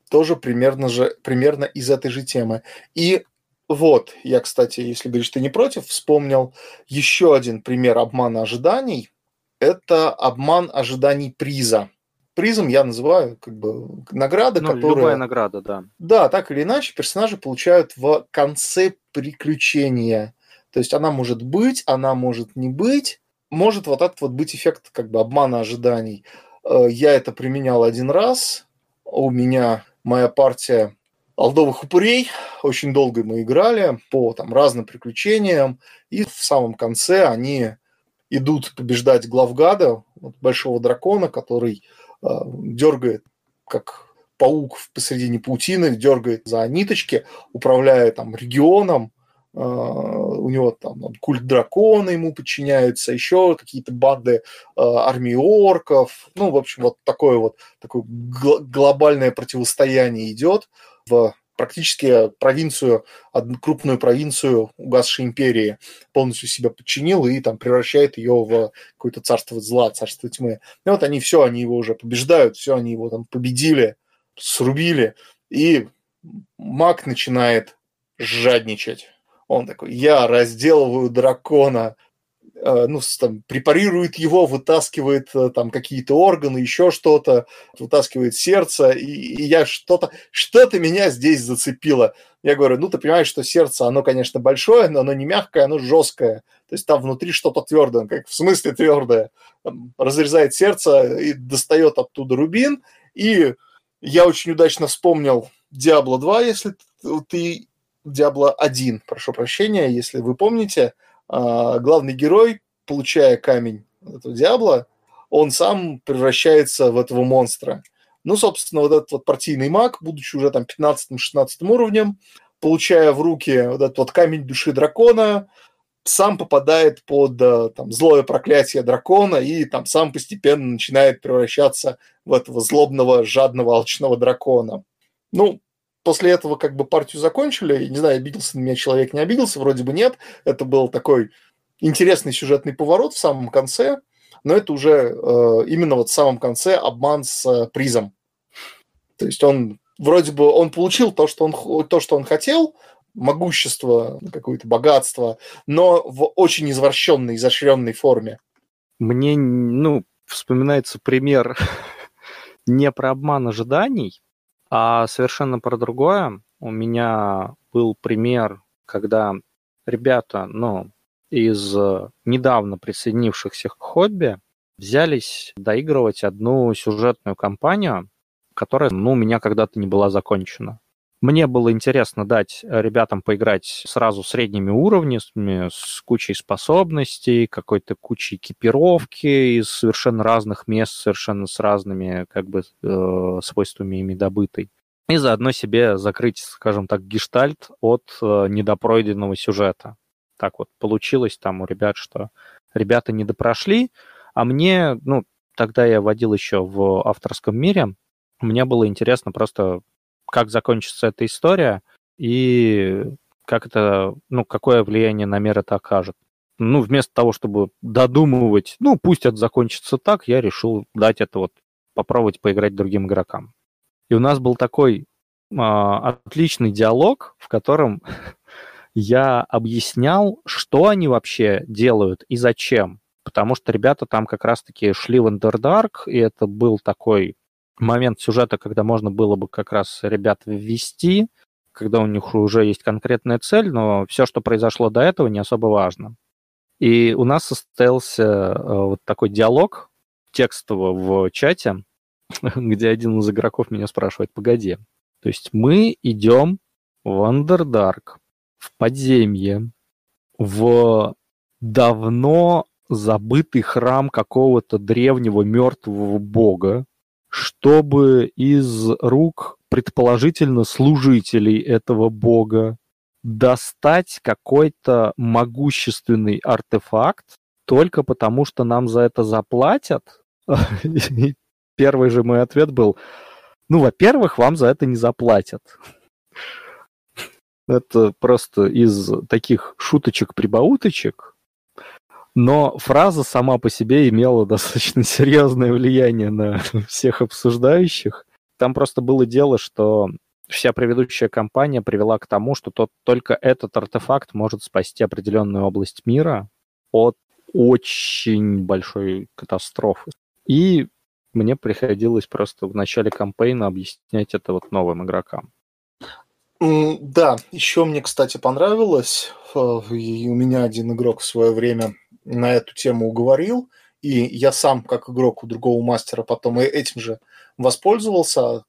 тоже примерно, же, примерно из этой же темы. И вот, я, кстати, если говоришь, ты не против, вспомнил еще один пример обмана ожиданий. Это обман ожиданий приза. Призм я называю как бы награда, ну, которая... Любая награда, да. Да, так или иначе, персонажи получают в конце приключения. То есть она может быть, она может не быть. Может вот этот вот быть эффект как бы обмана ожиданий. Э, я это применял один раз. У меня моя партия Алдовых упырей. Очень долго мы играли по там, разным приключениям. И в самом конце они идут побеждать главгада, вот, большого дракона, который дергает, как паук посредине паутины, дергает за ниточки, управляя там регионом, э, у него там, там культ дракона ему подчиняются, еще какие-то банды э, армии орков, ну, в общем, вот такое вот такое глобальное противостояние идет в практически провинцию, одну крупную провинцию угасшей империи полностью себя подчинил и там превращает ее в какое-то царство зла, царство тьмы. И вот они все, они его уже побеждают, все, они его там победили, срубили, и маг начинает жадничать. Он такой, я разделываю дракона, Э, ну, там, препарирует его, вытаскивает э, там какие-то органы, еще что-то, вытаскивает сердце, и, и я что-то, что-то меня здесь зацепило. Я говорю, ну, ты понимаешь, что сердце, оно, конечно, большое, но оно не мягкое, оно жесткое. То есть там внутри что-то твердое, как в смысле твердое. разрезает сердце и достает оттуда рубин. И я очень удачно вспомнил Diablo 2, если ты... Diablo 1, прошу прощения, если вы помните – главный герой, получая камень этого Диабло, он сам превращается в этого монстра. Ну, собственно, вот этот вот партийный маг, будучи уже там 15-16 уровнем, получая в руки вот этот вот камень души дракона, сам попадает под э, там, злое проклятие дракона и там сам постепенно начинает превращаться в этого злобного, жадного, алчного дракона. Ну, после этого как бы партию закончили. Не знаю, обиделся на меня человек, не обиделся, вроде бы нет. Это был такой интересный сюжетный поворот в самом конце, но это уже э, именно вот в самом конце обман с э, призом. То есть он вроде бы он получил то, что он, то, что он хотел, могущество, какое-то богатство, но в очень извращенной, изощренной форме. Мне, ну, вспоминается пример <laughs> не про обман ожиданий, а совершенно про другое. У меня был пример, когда ребята, ну, из недавно присоединившихся к хобби взялись доигрывать одну сюжетную кампанию, которая, ну, у меня когда-то не была закончена. Мне было интересно дать ребятам поиграть сразу средними уровнями, с кучей способностей, какой-то кучей экипировки из совершенно разных мест, совершенно с разными как бы э, свойствами ими добытой. И заодно себе закрыть, скажем так, гештальт от э, недопройденного сюжета. Так вот получилось там у ребят, что ребята не допрошли, а мне, ну, тогда я водил еще в авторском мире, мне было интересно просто как закончится эта история и как это, ну, какое влияние на мир это окажет. Ну, вместо того, чтобы додумывать, ну, пусть это закончится так, я решил дать это вот, попробовать поиграть другим игрокам. И у нас был такой а, отличный диалог, в котором <laughs> я объяснял, что они вообще делают и зачем. Потому что ребята там как раз-таки шли в Underdark, и это был такой момент сюжета, когда можно было бы как раз ребят ввести, когда у них уже есть конкретная цель, но все, что произошло до этого, не особо важно. И у нас состоялся э, вот такой диалог текстово в чате, <laughs> где один из игроков меня спрашивает, погоди, то есть мы идем в Underdark, в подземье, в давно забытый храм какого-то древнего мертвого бога, чтобы из рук предположительно служителей этого бога достать какой-то могущественный артефакт только потому, что нам за это заплатят? <laughs> Первый же мой ответ был, ну, во-первых, вам за это не заплатят. Это просто из таких шуточек-прибауточек, но фраза сама по себе имела <laughs> достаточно серьезное влияние на <laughs> всех обсуждающих. Там просто было дело, что вся предыдущая кампания привела к тому, что тот, только этот артефакт может спасти определенную область мира от очень большой катастрофы. И мне приходилось просто в начале кампейна объяснять это вот новым игрокам. Да, еще мне, кстати, понравилось, и у меня один игрок в свое время на эту тему уговорил, и я сам, как игрок у другого мастера, потом этим же воспользовался,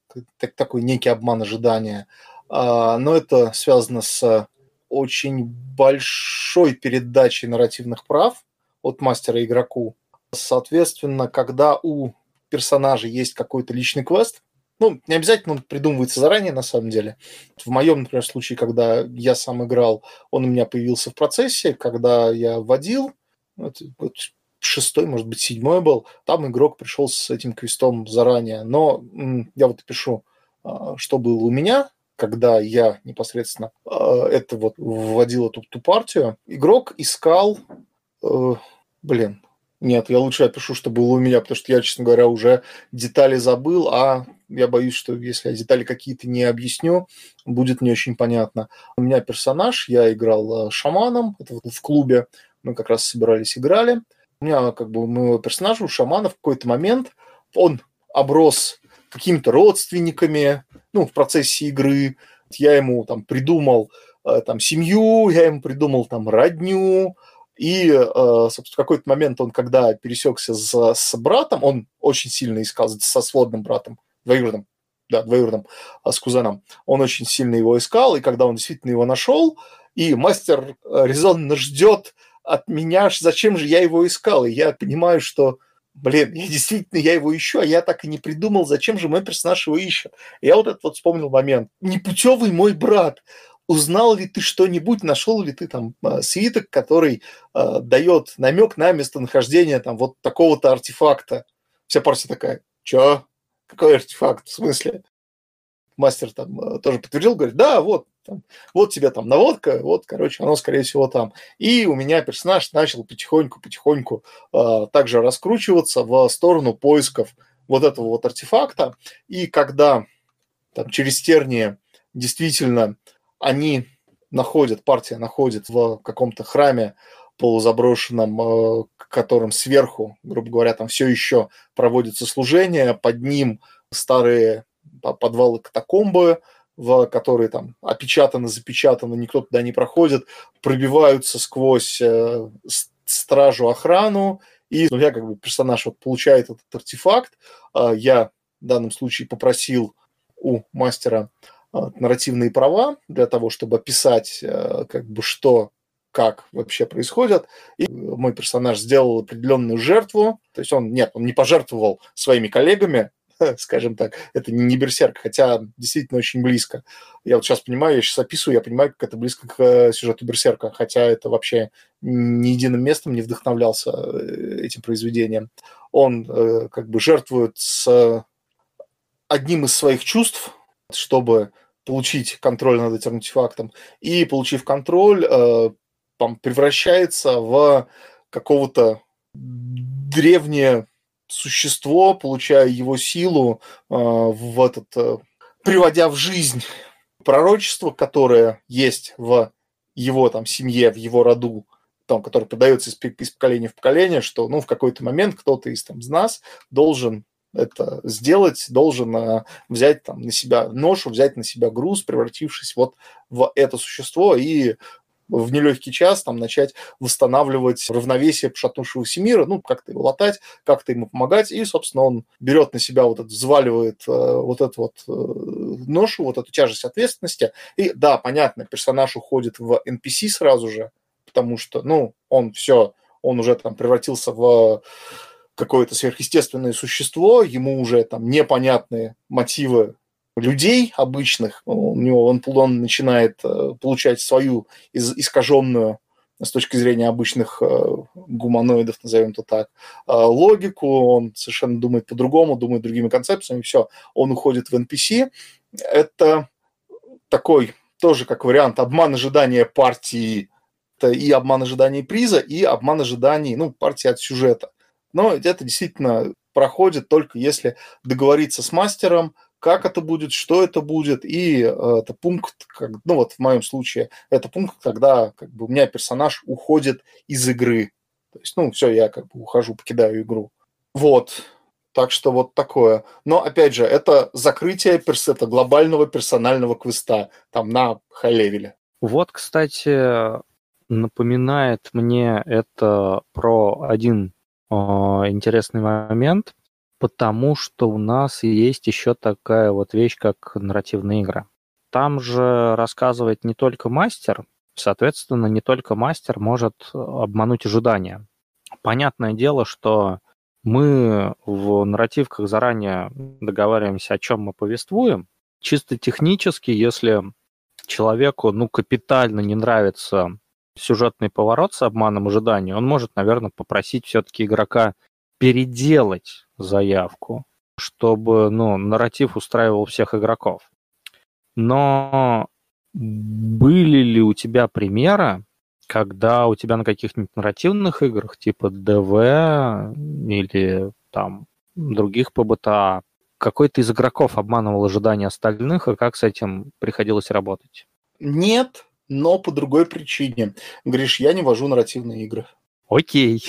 такой некий обман ожидания. А, но это связано с очень большой передачей нарративных прав от мастера игроку. Соответственно, когда у персонажа есть какой-то личный квест, ну, не обязательно он придумывается заранее, на самом деле. В моем, например, случае, когда я сам играл, он у меня появился в процессе, когда я вводил, вот, вот шестой, может быть, седьмой был, там игрок пришел с этим квестом заранее. Но я вот пишу, а, что было у меня, когда я непосредственно а, это вот вводил эту ту партию, игрок искал, э, блин, нет, я лучше опишу, что было у меня, потому что я, честно говоря, уже детали забыл, а я боюсь, что если я детали какие-то не объясню, будет не очень понятно. У меня персонаж, я играл э, шаманом, это вот в клубе, мы как раз собирались, играли. У меня как бы моего персонажа, у шамана в какой-то момент он оброс какими-то родственниками, ну, в процессе игры. Я ему там придумал э, там семью, я ему придумал там родню, и, э, собственно, в какой-то момент он, когда пересекся с, с братом, он очень сильно искал, со сводным братом, двоюродным, да, двоюродным, а с кузеном, он очень сильно его искал, и когда он действительно его нашел, и мастер э, резонно ждет от меня, зачем же я его искал, и я понимаю, что, блин, я действительно, я его ищу, а я так и не придумал, зачем же мой персонаж его ищет. Я вот этот вот вспомнил момент. Непутевый мой брат, узнал ли ты что-нибудь, нашел ли ты там а, свиток, который э, дает намек на местонахождение там вот такого-то артефакта. Вся партия такая, чё? Какой артефакт? В смысле? Мастер там э, тоже подтвердил, говорит, да, вот, там, вот тебе там наводка, вот, короче, оно, скорее всего, там. И у меня персонаж начал потихоньку-потихоньку э, также раскручиваться в сторону поисков вот этого вот артефакта. И когда там через тернии действительно они находят, партия находит в каком-то храме полузаброшенном, э, которым сверху, грубо говоря, там все еще проводится служение, под ним старые подвалы катакомбы, в которые там опечатаны, запечатаны, никто туда не проходит, пробиваются сквозь э, стражу охрану, и ну, я как бы персонаж вот получает этот артефакт. Э, я в данном случае попросил у мастера а, нарративные права для того, чтобы описать, э, как бы, что как вообще происходит. И мой персонаж сделал определенную жертву. То есть он, нет, он не пожертвовал своими коллегами, <laughs> скажем так, это не берсерк, хотя действительно очень близко. Я вот сейчас понимаю, я сейчас описываю, я понимаю, как это близко к э, сюжету берсерка, хотя это вообще ни единым местом не вдохновлялся э, этим произведением. Он как бы жертвует с одним из своих чувств, чтобы получить контроль над этим артефактом, и, получив контроль, э, там, превращается в какого-то древнее существо, получая его силу э, в этот, э, приводя в жизнь пророчество, которое есть в его там семье, в его роду, там, который передается из, из поколения в поколение, что ну, в какой-то момент кто-то из, там, из нас должен это сделать, должен э, взять там, на себя ношу, взять на себя груз, превратившись вот в это существо. И в нелегкий час там начать восстанавливать равновесие пошатнувшегося мира, ну, как-то его латать, как-то ему помогать, и, собственно, он берет на себя вот это, взваливает э, вот эту вот э, ношу, вот эту тяжесть ответственности, и, да, понятно, персонаж уходит в NPC сразу же, потому что, ну, он все, он уже там превратился в какое-то сверхъестественное существо, ему уже там непонятные мотивы людей обычных, у него он, он начинает э, получать свою из, искаженную с точки зрения обычных э, гуманоидов, назовем это так, э, логику, он совершенно думает по-другому, думает другими концепциями, все, он уходит в NPC. Это такой тоже как вариант обман ожидания партии, это и обман ожиданий приза, и обман ожиданий, ну, партии от сюжета. Но это действительно проходит только если договориться с мастером, как это будет, что это будет, и э, это пункт, как, ну вот в моем случае, это пункт, когда как бы у меня персонаж уходит из игры. То есть, ну, все, я как бы ухожу, покидаю игру. Вот. Так что вот такое. Но, опять же, это закрытие перс это глобального персонального квеста там на high-level е. Вот, кстати, напоминает мне это про один э, интересный момент, потому что у нас есть еще такая вот вещь, как нарративные игры. Там же рассказывает не только мастер, соответственно, не только мастер может обмануть ожидания. Понятное дело, что мы в нарративках заранее договариваемся, о чем мы повествуем. Чисто технически, если человеку ну, капитально не нравится сюжетный поворот с обманом ожиданий, он может, наверное, попросить все-таки игрока переделать заявку, чтобы ну, нарратив устраивал всех игроков. Но были ли у тебя примеры, когда у тебя на каких-нибудь нарративных играх, типа ДВ или там других ПБТА, какой-то из игроков обманывал ожидания остальных, и как с этим приходилось работать? Нет, но по другой причине. Гриш, я не вожу нарративные игры. Окей.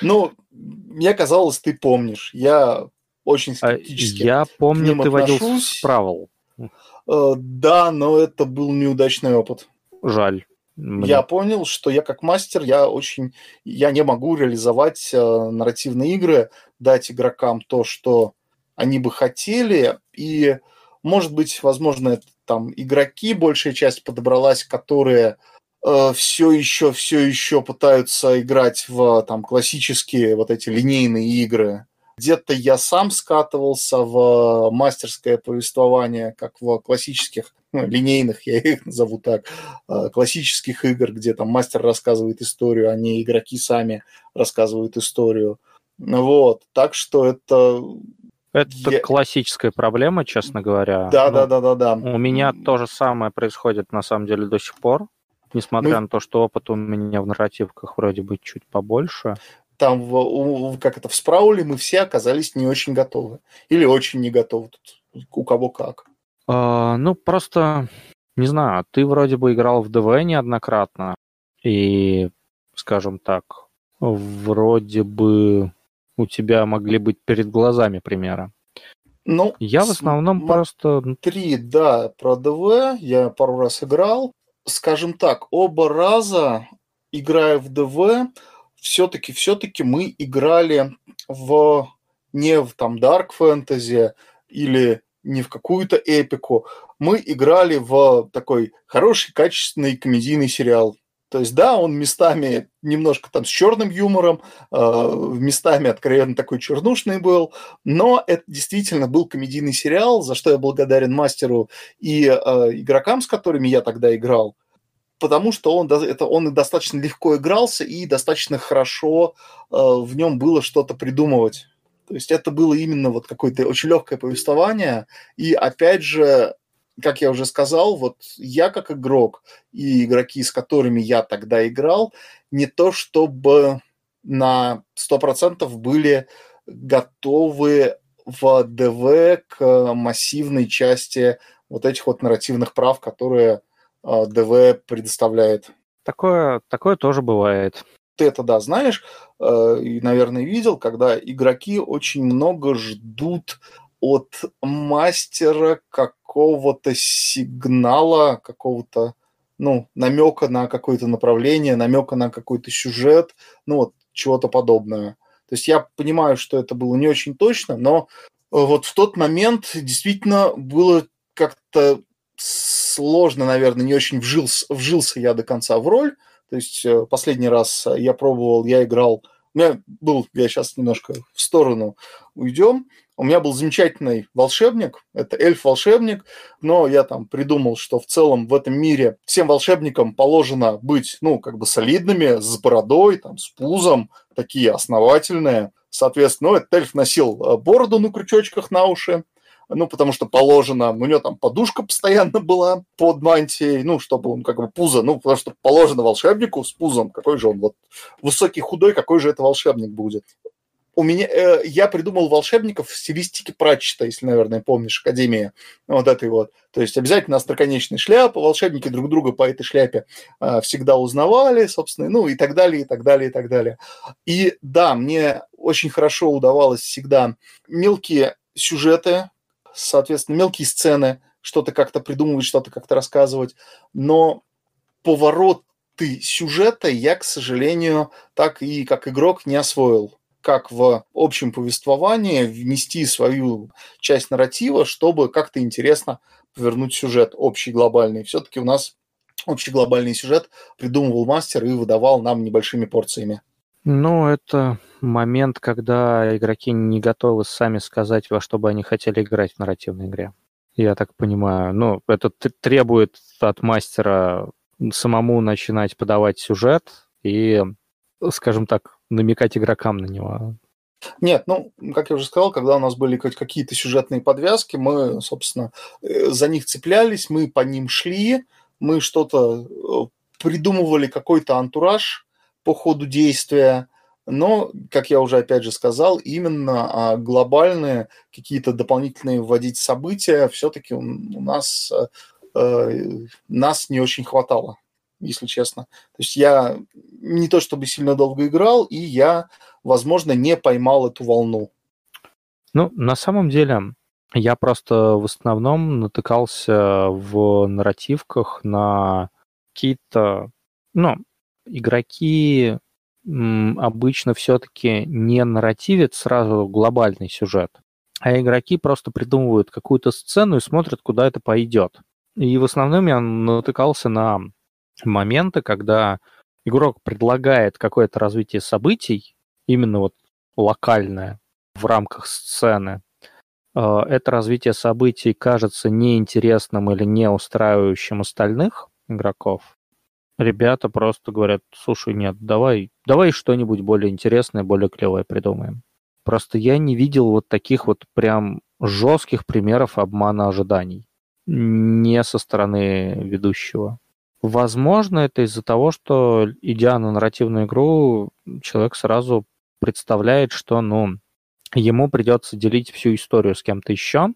Ну, мне казалось, ты помнишь. Я очень а, скептически Я помню, ты водил Справл. Э, да, но это был неудачный опыт. Жаль. Мне. Я понял, что я как мастер, я очень, я не могу реализовать э, нарративные игры, дать игрокам то, что они бы хотели, и, может быть, возможно, это там игроки, большая часть подобралась, которые все еще, все еще пытаются играть в там классические вот эти линейные игры, где-то я сам скатывался в мастерское повествование, как в классических, ну, линейных, я их <laughs> назову так, э, классических игр, где там мастер рассказывает историю, а не игроки сами рассказывают историю. Вот, так что это это я... классическая проблема, честно говоря. Да, ну, да, да, да, да. У меня то же самое происходит на самом деле до сих пор, несмотря Мы... на то, что опыт у меня в нарративках вроде бы чуть побольше там, в, как это, в Спрауле мы все оказались не очень готовы. Или очень не готовы. Тут у кого как. А, ну, просто, не знаю, ты вроде бы играл в ДВ неоднократно. И, скажем так, вроде бы у тебя могли быть перед глазами примеры. Ну, я в основном просто... Три, да, про ДВ я пару раз играл. Скажем так, оба раза, играя в ДВ, все-таки, все-таки мы играли в не в там Dark Fantasy или не в какую-то эпику. Мы играли в такой хороший, качественный комедийный сериал. То есть, да, он местами немножко там с черным юмором, э, местами откровенно такой чернушный был, но это действительно был комедийный сериал, за что я благодарен мастеру и э, игрокам, с которыми я тогда играл потому что он, это, он достаточно легко игрался и достаточно хорошо э, в нем было что-то придумывать. То есть это было именно вот какое-то очень легкое повествование. И опять же, как я уже сказал, вот я как игрок и игроки, с которыми я тогда играл, не то чтобы на 100% были готовы в ДВ к массивной части вот этих вот нарративных прав, которые ДВ предоставляет. Такое, такое тоже бывает. Ты это, да, знаешь, э, и, наверное, видел, когда игроки очень много ждут от мастера какого-то сигнала, какого-то, ну, намека на какое-то направление, намека на какой-то сюжет, ну, вот, чего-то подобное. То есть я понимаю, что это было не очень точно, но вот в тот момент действительно было как-то сложно, наверное, не очень вжился, вжился я до конца в роль. То есть э, последний раз я пробовал, я играл, у меня был, я сейчас немножко в сторону уйдем, у меня был замечательный волшебник, это эльф-волшебник, но я там придумал, что в целом в этом мире всем волшебникам положено быть, ну, как бы солидными, с бородой, там, с пузом, такие основательные. Соответственно, ну, этот эльф носил э, бороду на крючочках на уши, ну, потому что положено, у него там подушка постоянно была под мантией, ну, чтобы он как бы пузо, ну, потому что положено волшебнику с пузом, какой же он вот высокий, худой, какой же это волшебник будет. у меня, э, я придумал волшебников в стилистике Пратчета, если, наверное, помнишь, Академия, вот этой вот. То есть обязательно остроконечная шляпа, волшебники друг друга по этой шляпе э, всегда узнавали, собственно, ну и так далее, и так далее, и так далее. И да, мне очень хорошо удавалось всегда мелкие сюжеты, соответственно, мелкие сцены, что-то как-то придумывать, что-то как-то рассказывать, но поворот сюжета я, к сожалению, так и как игрок не освоил как в общем повествовании внести свою часть нарратива, чтобы как-то интересно повернуть сюжет общий, глобальный. Все-таки у нас общий глобальный сюжет придумывал мастер и выдавал нам небольшими порциями. Ну, это момент, когда игроки не готовы сами сказать, во что бы они хотели играть в нарративной игре. Я так понимаю. Ну, это требует от мастера самому начинать подавать сюжет и, скажем так, намекать игрокам на него. Нет, ну, как я уже сказал, когда у нас были какие-то сюжетные подвязки, мы, собственно, э, за них цеплялись, мы по ним шли, мы что-то э, придумывали, какой-то антураж по ходу действия, но, как я уже опять же сказал, именно а, глобальные какие-то дополнительные вводить события все-таки у нас, э, нас не очень хватало если честно. То есть я не то чтобы сильно долго играл, и я, возможно, не поймал эту волну. Ну, на самом деле, я просто в основном натыкался в нарративках на какие-то, ну, игроки обычно все-таки не нарративят сразу глобальный сюжет, а игроки просто придумывают какую-то сцену и смотрят, куда это пойдет. И в основном я натыкался на моменты, когда игрок предлагает какое-то развитие событий, именно вот локальное, в рамках сцены, э, это развитие событий кажется неинтересным или не устраивающим остальных игроков, ребята просто говорят, слушай, нет, давай, давай что-нибудь более интересное, более клевое придумаем. Просто я не видел вот таких вот прям жестких примеров обмана ожиданий. Не со стороны ведущего. Возможно, это из-за того, что, идя на нарративную игру, человек сразу представляет, что, ну, ему придется делить всю историю с кем-то еще,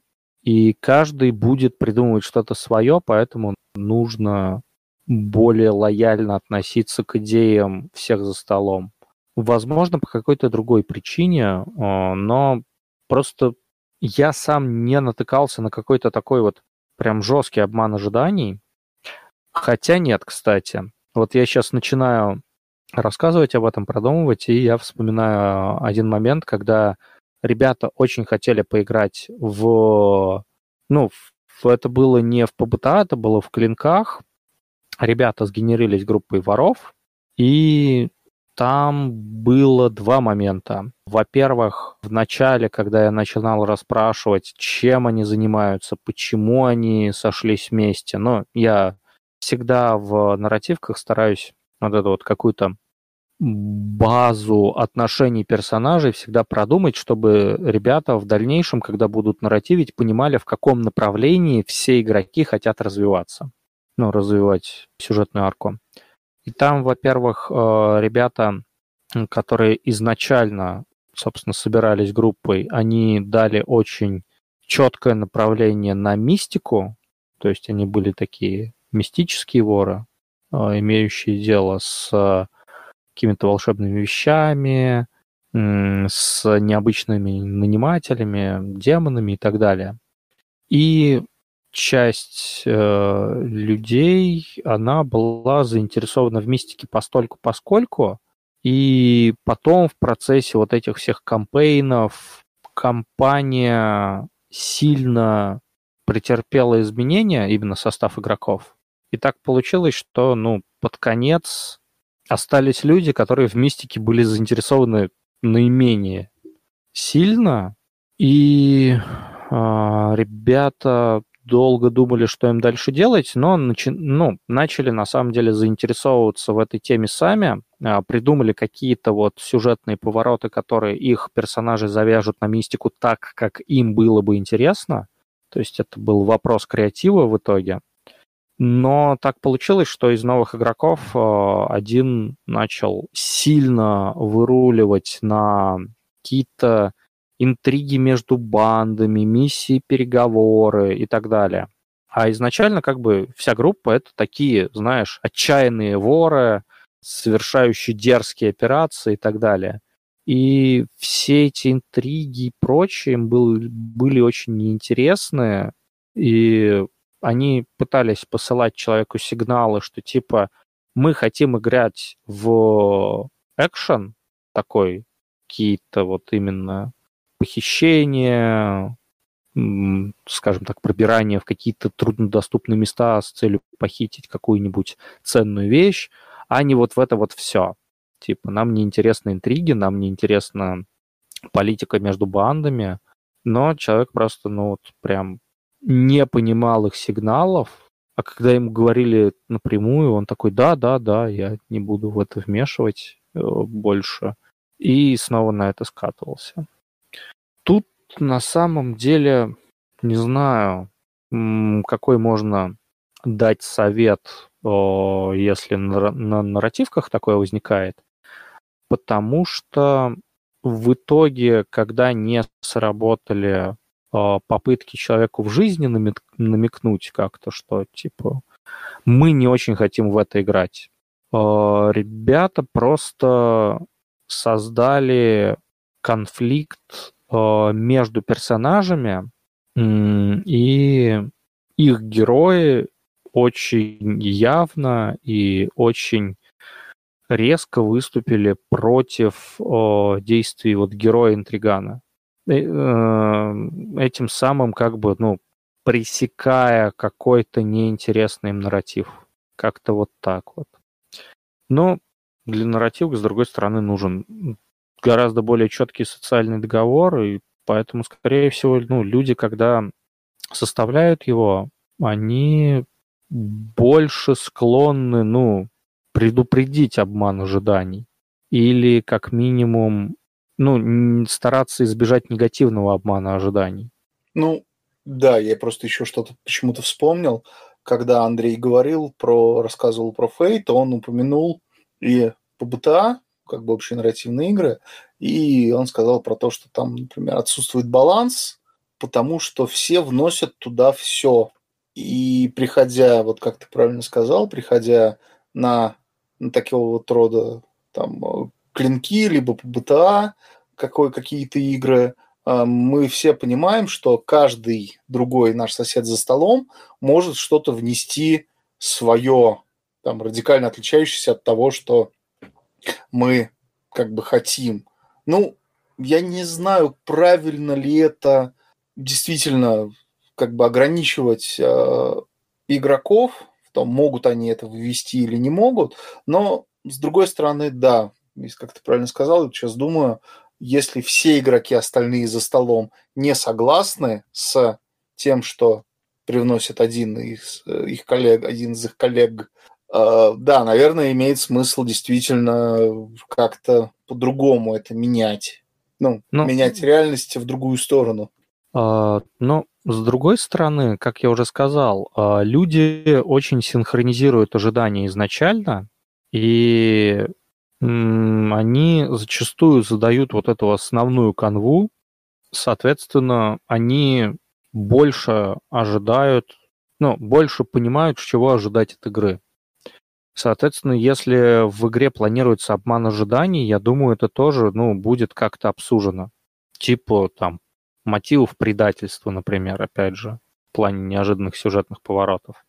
и каждый будет придумывать что-то свое, поэтому нужно более лояльно относиться к идеям всех за столом. Возможно, по какой-то другой причине, а, но просто я сам не натыкался на какой-то такой вот прям жесткий обман ожиданий, Хотя нет, кстати. Вот я сейчас начинаю рассказывать об этом, продумывать, и я вспоминаю один момент, когда ребята очень хотели поиграть в... Ну, это было не в ПБТА, это было в клинках. Ребята сгенерились группой воров, и там было два момента. Во-первых, в начале, когда я начинал расспрашивать, чем они занимаются, почему они сошлись вместе, ну, я всегда в нарративках стараюсь вот эту вот какую-то базу отношений персонажей всегда продумать, чтобы ребята в дальнейшем, когда будут нарративить, понимали, в каком направлении все игроки хотят развиваться. Ну, развивать сюжетную арку. И там, во-первых, э, ребята, которые изначально, собственно, собирались группой, они дали очень четкое направление на мистику, то есть они были такие мистические воры, а, имеющие дело с какими-то волшебными вещами, с необычными нанимателями, демонами и так далее. И часть э, людей, она была заинтересована в мистике постольку поскольку, и потом в процессе вот этих всех кампейнов компания сильно претерпела изменения, именно состав игроков, и так получилось, что, ну, под конец остались люди, которые в мистике были заинтересованы наименее сильно. И э, ребята долго думали, что им дальше делать, но начи- ну, начали на самом деле заинтересовываться в этой теме сами, э, придумали какие-то вот сюжетные повороты, которые их персонажи завяжут на мистику так, как им было бы интересно. То есть это был вопрос креатива в итоге. Но так получилось, что из новых игроков э, один начал сильно выруливать на какие-то интриги между бандами, миссии, переговоры и так далее. А изначально как бы вся группа это такие, знаешь, отчаянные воры, совершающие дерзкие операции и так далее. И все эти интриги и прочее им был, были очень неинтересны, и они пытались посылать человеку сигналы, что типа мы хотим играть в экшен такой, какие-то вот именно похищения, скажем так, пробирание в какие-то труднодоступные места с целью похитить какую-нибудь ценную вещь, а не вот в это вот все. Типа, нам не интересны интриги, нам не интересна политика между бандами, но человек просто, ну, вот прям не понимал их сигналов, а когда ему говорили напрямую, он такой, да, да, да, я не буду в это вмешивать э, больше. И снова на это скатывался. На самом деле не знаю, какой можно дать совет, если на нарративках такое возникает, потому что в итоге, когда не сработали попытки человеку в жизни намекнуть как-то, что типа мы не очень хотим в это играть, ребята просто создали конфликт между персонажами, и их герои очень явно и очень резко выступили против о, действий вот героя-интригана. Э, этим самым как бы, ну, пресекая какой-то неинтересный им нарратив. Как-то вот так вот. Но для нарратива, с другой стороны, нужен гораздо более четкий социальный договор, и поэтому, скорее всего, ну, люди, когда составляют его, они больше склонны, ну, предупредить обман ожиданий. Или, как минимум, ну, стараться избежать негативного обмана ожиданий. Ну, да, я просто еще что-то почему-то вспомнил. Когда Андрей говорил про, рассказывал про Фейт, он упомянул и по БТА, как бы общие нарративные игры, и он сказал про то, что там, например, отсутствует баланс, потому что все вносят туда все. И приходя, вот как ты правильно сказал, приходя на, на такого вот рода там клинки, либо по БТА, какой, какие-то игры, а, мы все понимаем, что каждый другой наш сосед за столом может что-то внести свое, там, радикально отличающееся от того, что мы как бы хотим. Ну, я не знаю, правильно ли это действительно как бы ограничивать э, игроков, в том, могут они это ввести или не могут, но с другой стороны, да, как ты правильно сказал, сейчас думаю, если все игроки остальные за столом не согласны с тем, что привносит один из э, их коллег, один из их коллег да, наверное, имеет смысл действительно как-то по-другому это менять. Ну, ну, менять реальность в другую сторону. А, но с другой стороны, как я уже сказал, а, люди очень синхронизируют ожидания изначально, и они зачастую задают вот эту основную канву, соответственно, они больше ожидают, ну, больше понимают, чего ожидать от игры. Соответственно, если в игре планируется обман ожиданий, я думаю, это тоже, ну, будет как-то обсужено. Типа, там, мотивов предательства, например, опять же, в плане неожиданных сюжетных поворотов.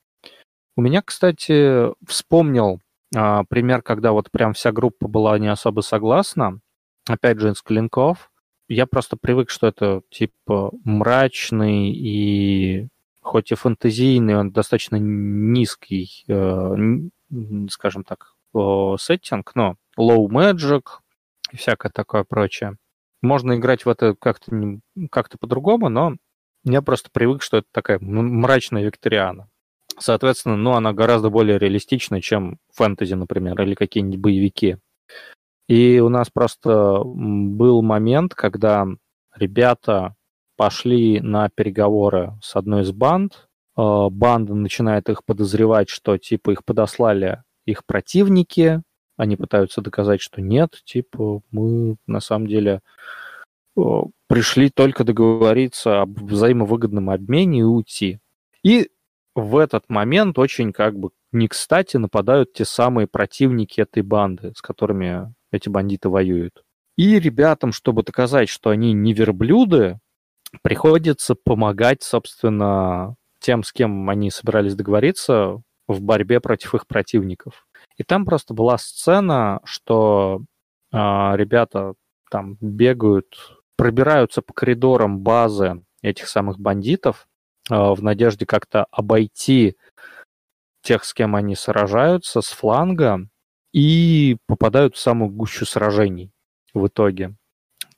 У меня, кстати, вспомнил а, пример, когда вот прям вся группа была не особо согласна. Опять же, из Клинков. Я просто привык, что это типа мрачный и хоть и фэнтезийный, он достаточно низкий, э, скажем так, сеттинг, но low magic и всякое такое прочее. Можно играть в это как-то как по-другому, но я просто привык, что это такая мрачная викториана. Соответственно, ну, она гораздо более реалистична, чем фэнтези, например, или какие-нибудь боевики. И у нас просто был момент, когда ребята пошли на переговоры с одной из банд, банда начинает их подозревать, что типа их подослали их противники, они пытаются доказать, что нет, типа мы на самом деле пришли только договориться об взаимовыгодном обмене и уйти. И в этот момент очень как бы не кстати нападают те самые противники этой банды, с которыми эти бандиты воюют. И ребятам, чтобы доказать, что они не верблюды, приходится помогать, собственно, тем, с кем они собирались договориться в борьбе против их противников. И там просто была сцена, что э, ребята там бегают, пробираются по коридорам базы этих самых бандитов э, в надежде как-то обойти тех, с кем они сражаются, с фланга, и попадают в самую гущу сражений в итоге.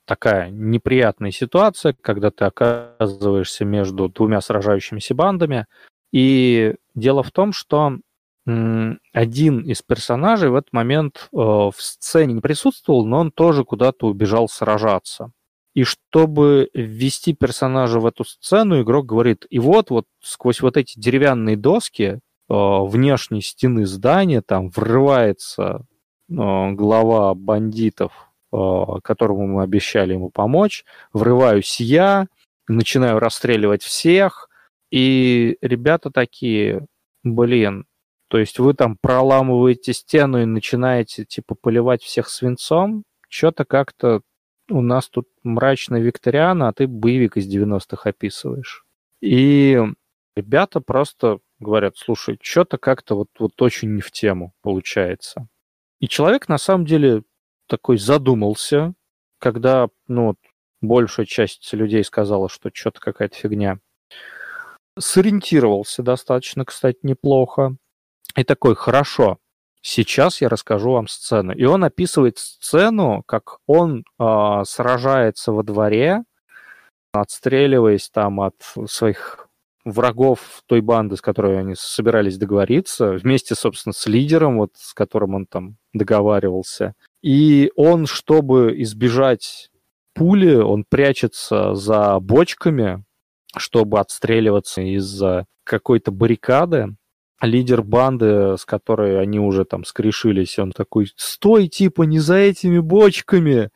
Такая неприятная ситуация, когда ты оказываешься между двумя сражающимися бандами. И дело в том, что один из персонажей в этот момент э, в сцене не присутствовал, но он тоже куда-то убежал сражаться. И чтобы ввести персонажа в эту сцену, игрок говорит, и вот, вот сквозь вот эти деревянные доски э, внешней стены здания там врывается э, глава бандитов, которому мы обещали ему помочь, врываюсь я, начинаю расстреливать всех, и ребята такие, блин, то есть вы там проламываете стену и начинаете типа поливать всех свинцом. Что-то как-то у нас тут мрачная викториана, а ты боевик из 90-х описываешь. И ребята просто говорят, слушай, что-то как-то вот, вот очень не в тему получается. И человек на самом деле такой задумался, когда ну, большая часть людей сказала, что что-то какая-то фигня. Сориентировался достаточно, кстати, неплохо. И такой, хорошо, сейчас я расскажу вам сцену. И он описывает сцену, как он э, сражается во дворе, отстреливаясь там от своих врагов той банды, с которой они собирались договориться, вместе, собственно, с лидером, вот, с которым он там договаривался. И он, чтобы избежать пули, он прячется за бочками, чтобы отстреливаться из-за какой-то баррикады лидер банды, с которой они уже там скрешились, он такой, стой, типа, не за этими бочками,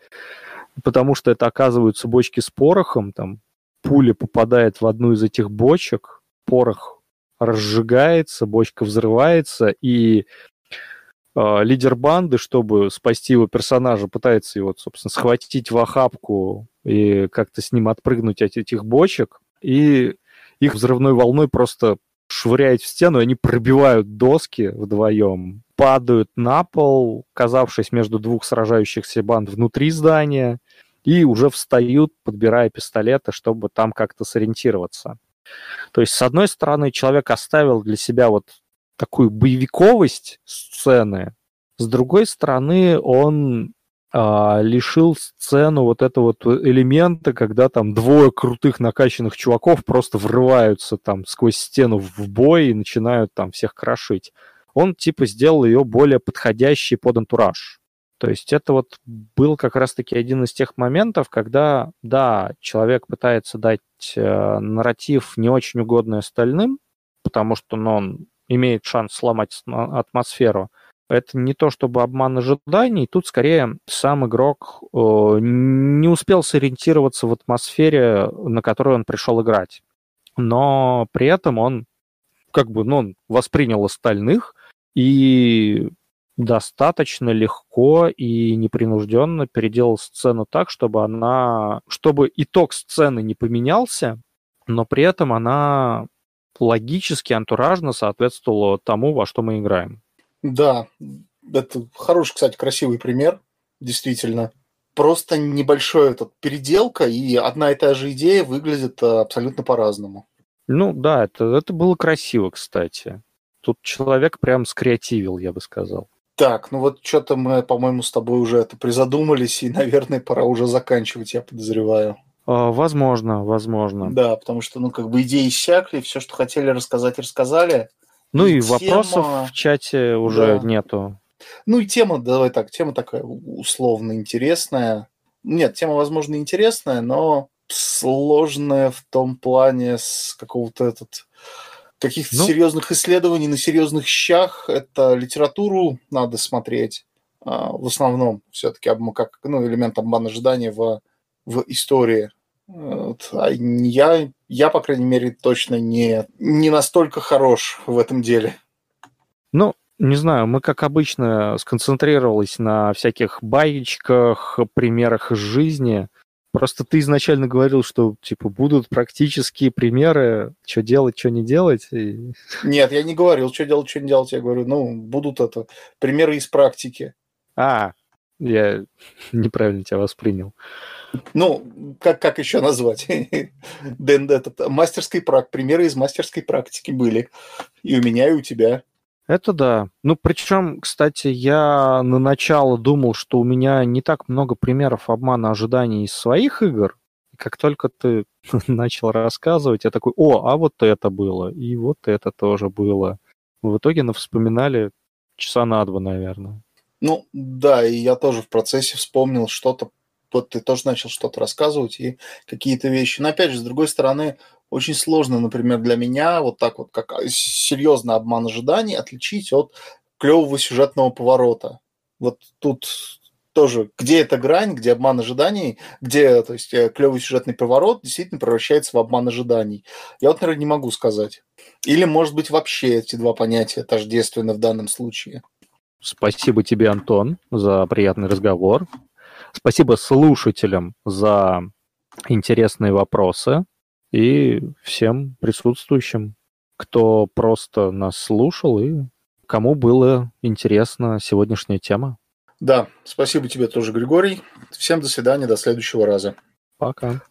потому что это оказываются бочки с порохом, там пуля попадает в одну из этих бочек, порох разжигается, бочка взрывается, и э, лидер банды, чтобы спасти его персонажа, пытается его, собственно, схватить в охапку и как-то с ним отпрыгнуть от этих бочек, и их взрывной волной просто швыряет в стену, и они пробивают доски вдвоем, падают на пол, оказавшись между двух сражающихся банд внутри здания, и уже встают, подбирая пистолеты, чтобы там как-то сориентироваться. То есть, с одной стороны, человек оставил для себя вот такую боевиковость сцены, с другой стороны, он а, лишил сцену вот этого вот элемента, когда там двое крутых накачанных чуваков просто врываются там сквозь стену в бой и начинают там всех крошить. Он типа сделал ее более подходящей под антураж. То есть это вот был как раз-таки один из тех моментов, когда, да, человек пытается дать э, нарратив не очень угодный остальным, потому что ну, он имеет шанс сломать атмосферу, это не то чтобы обман ожиданий, тут скорее сам игрок э, не успел сориентироваться в атмосфере, на которую он пришел играть. Но при этом он как бы, ну, он воспринял остальных и достаточно легко и непринужденно переделал сцену так, чтобы она, чтобы итог сцены не поменялся, но при этом она логически, антуражно соответствовала тому, во что мы играем. Да, это хороший, кстати, красивый пример, действительно. Просто небольшой этот переделка, и одна и та же идея выглядит э, абсолютно по-разному. Ну да, это, это было красиво, кстати. Тут человек прям скреативил, я бы сказал. Так, ну вот что-то мы, по-моему, с тобой уже это призадумались, и, наверное, пора уже заканчивать, я подозреваю. А, возможно, возможно. Да, потому что, ну, как бы идеи иссякли, все, что хотели рассказать, рассказали. Ну и, и тема... вопросов в чате уже да. нету. Ну и тема, давай так, тема такая условно интересная. Нет, тема, возможно, интересная, но сложная в том плане с какого-то этот каких-то ну, серьезных исследований на серьезных щах. Это литературу надо смотреть а, в основном все-таки как ну, элемент обмана ожидания в в истории. Вот. А я, я, по крайней мере, точно не, не настолько хорош в этом деле. Ну, не знаю, мы, как обычно, сконцентрировались на всяких баечках, примерах из жизни. Просто ты изначально говорил, что типа будут практические примеры, что делать, что не делать. И... Нет, я не говорил, что делать, что не делать. Я говорю, ну, будут это примеры из практики. А, я неправильно тебя воспринял. Ну, как, как еще назвать? <laughs> Дэн, этот, мастерской прак, примеры из мастерской практики были. И у меня, и у тебя. Это да. Ну, причем, кстати, я на начало думал, что у меня не так много примеров обмана ожиданий из своих игр. И как только ты <laughs> начал рассказывать, я такой, о, а вот это было, и вот это тоже было. В итоге на вспоминали часа на два, наверное. Ну, да, и я тоже в процессе вспомнил что-то вот ты тоже начал что-то рассказывать и какие-то вещи. Но опять же, с другой стороны, очень сложно, например, для меня вот так вот, как серьезно обман ожиданий, отличить от клевого сюжетного поворота. Вот тут тоже, где эта грань, где обман ожиданий, где, то есть, э, клевый сюжетный поворот действительно превращается в обман ожиданий. Я вот, наверное, не могу сказать. Или, может быть, вообще эти два понятия тождественны в данном случае. Спасибо тебе, Антон, за приятный разговор. Спасибо слушателям за интересные вопросы и всем присутствующим, кто просто нас слушал и кому было интересна сегодняшняя тема. Да, спасибо тебе тоже, Григорий. Всем до свидания, до следующего раза. Пока.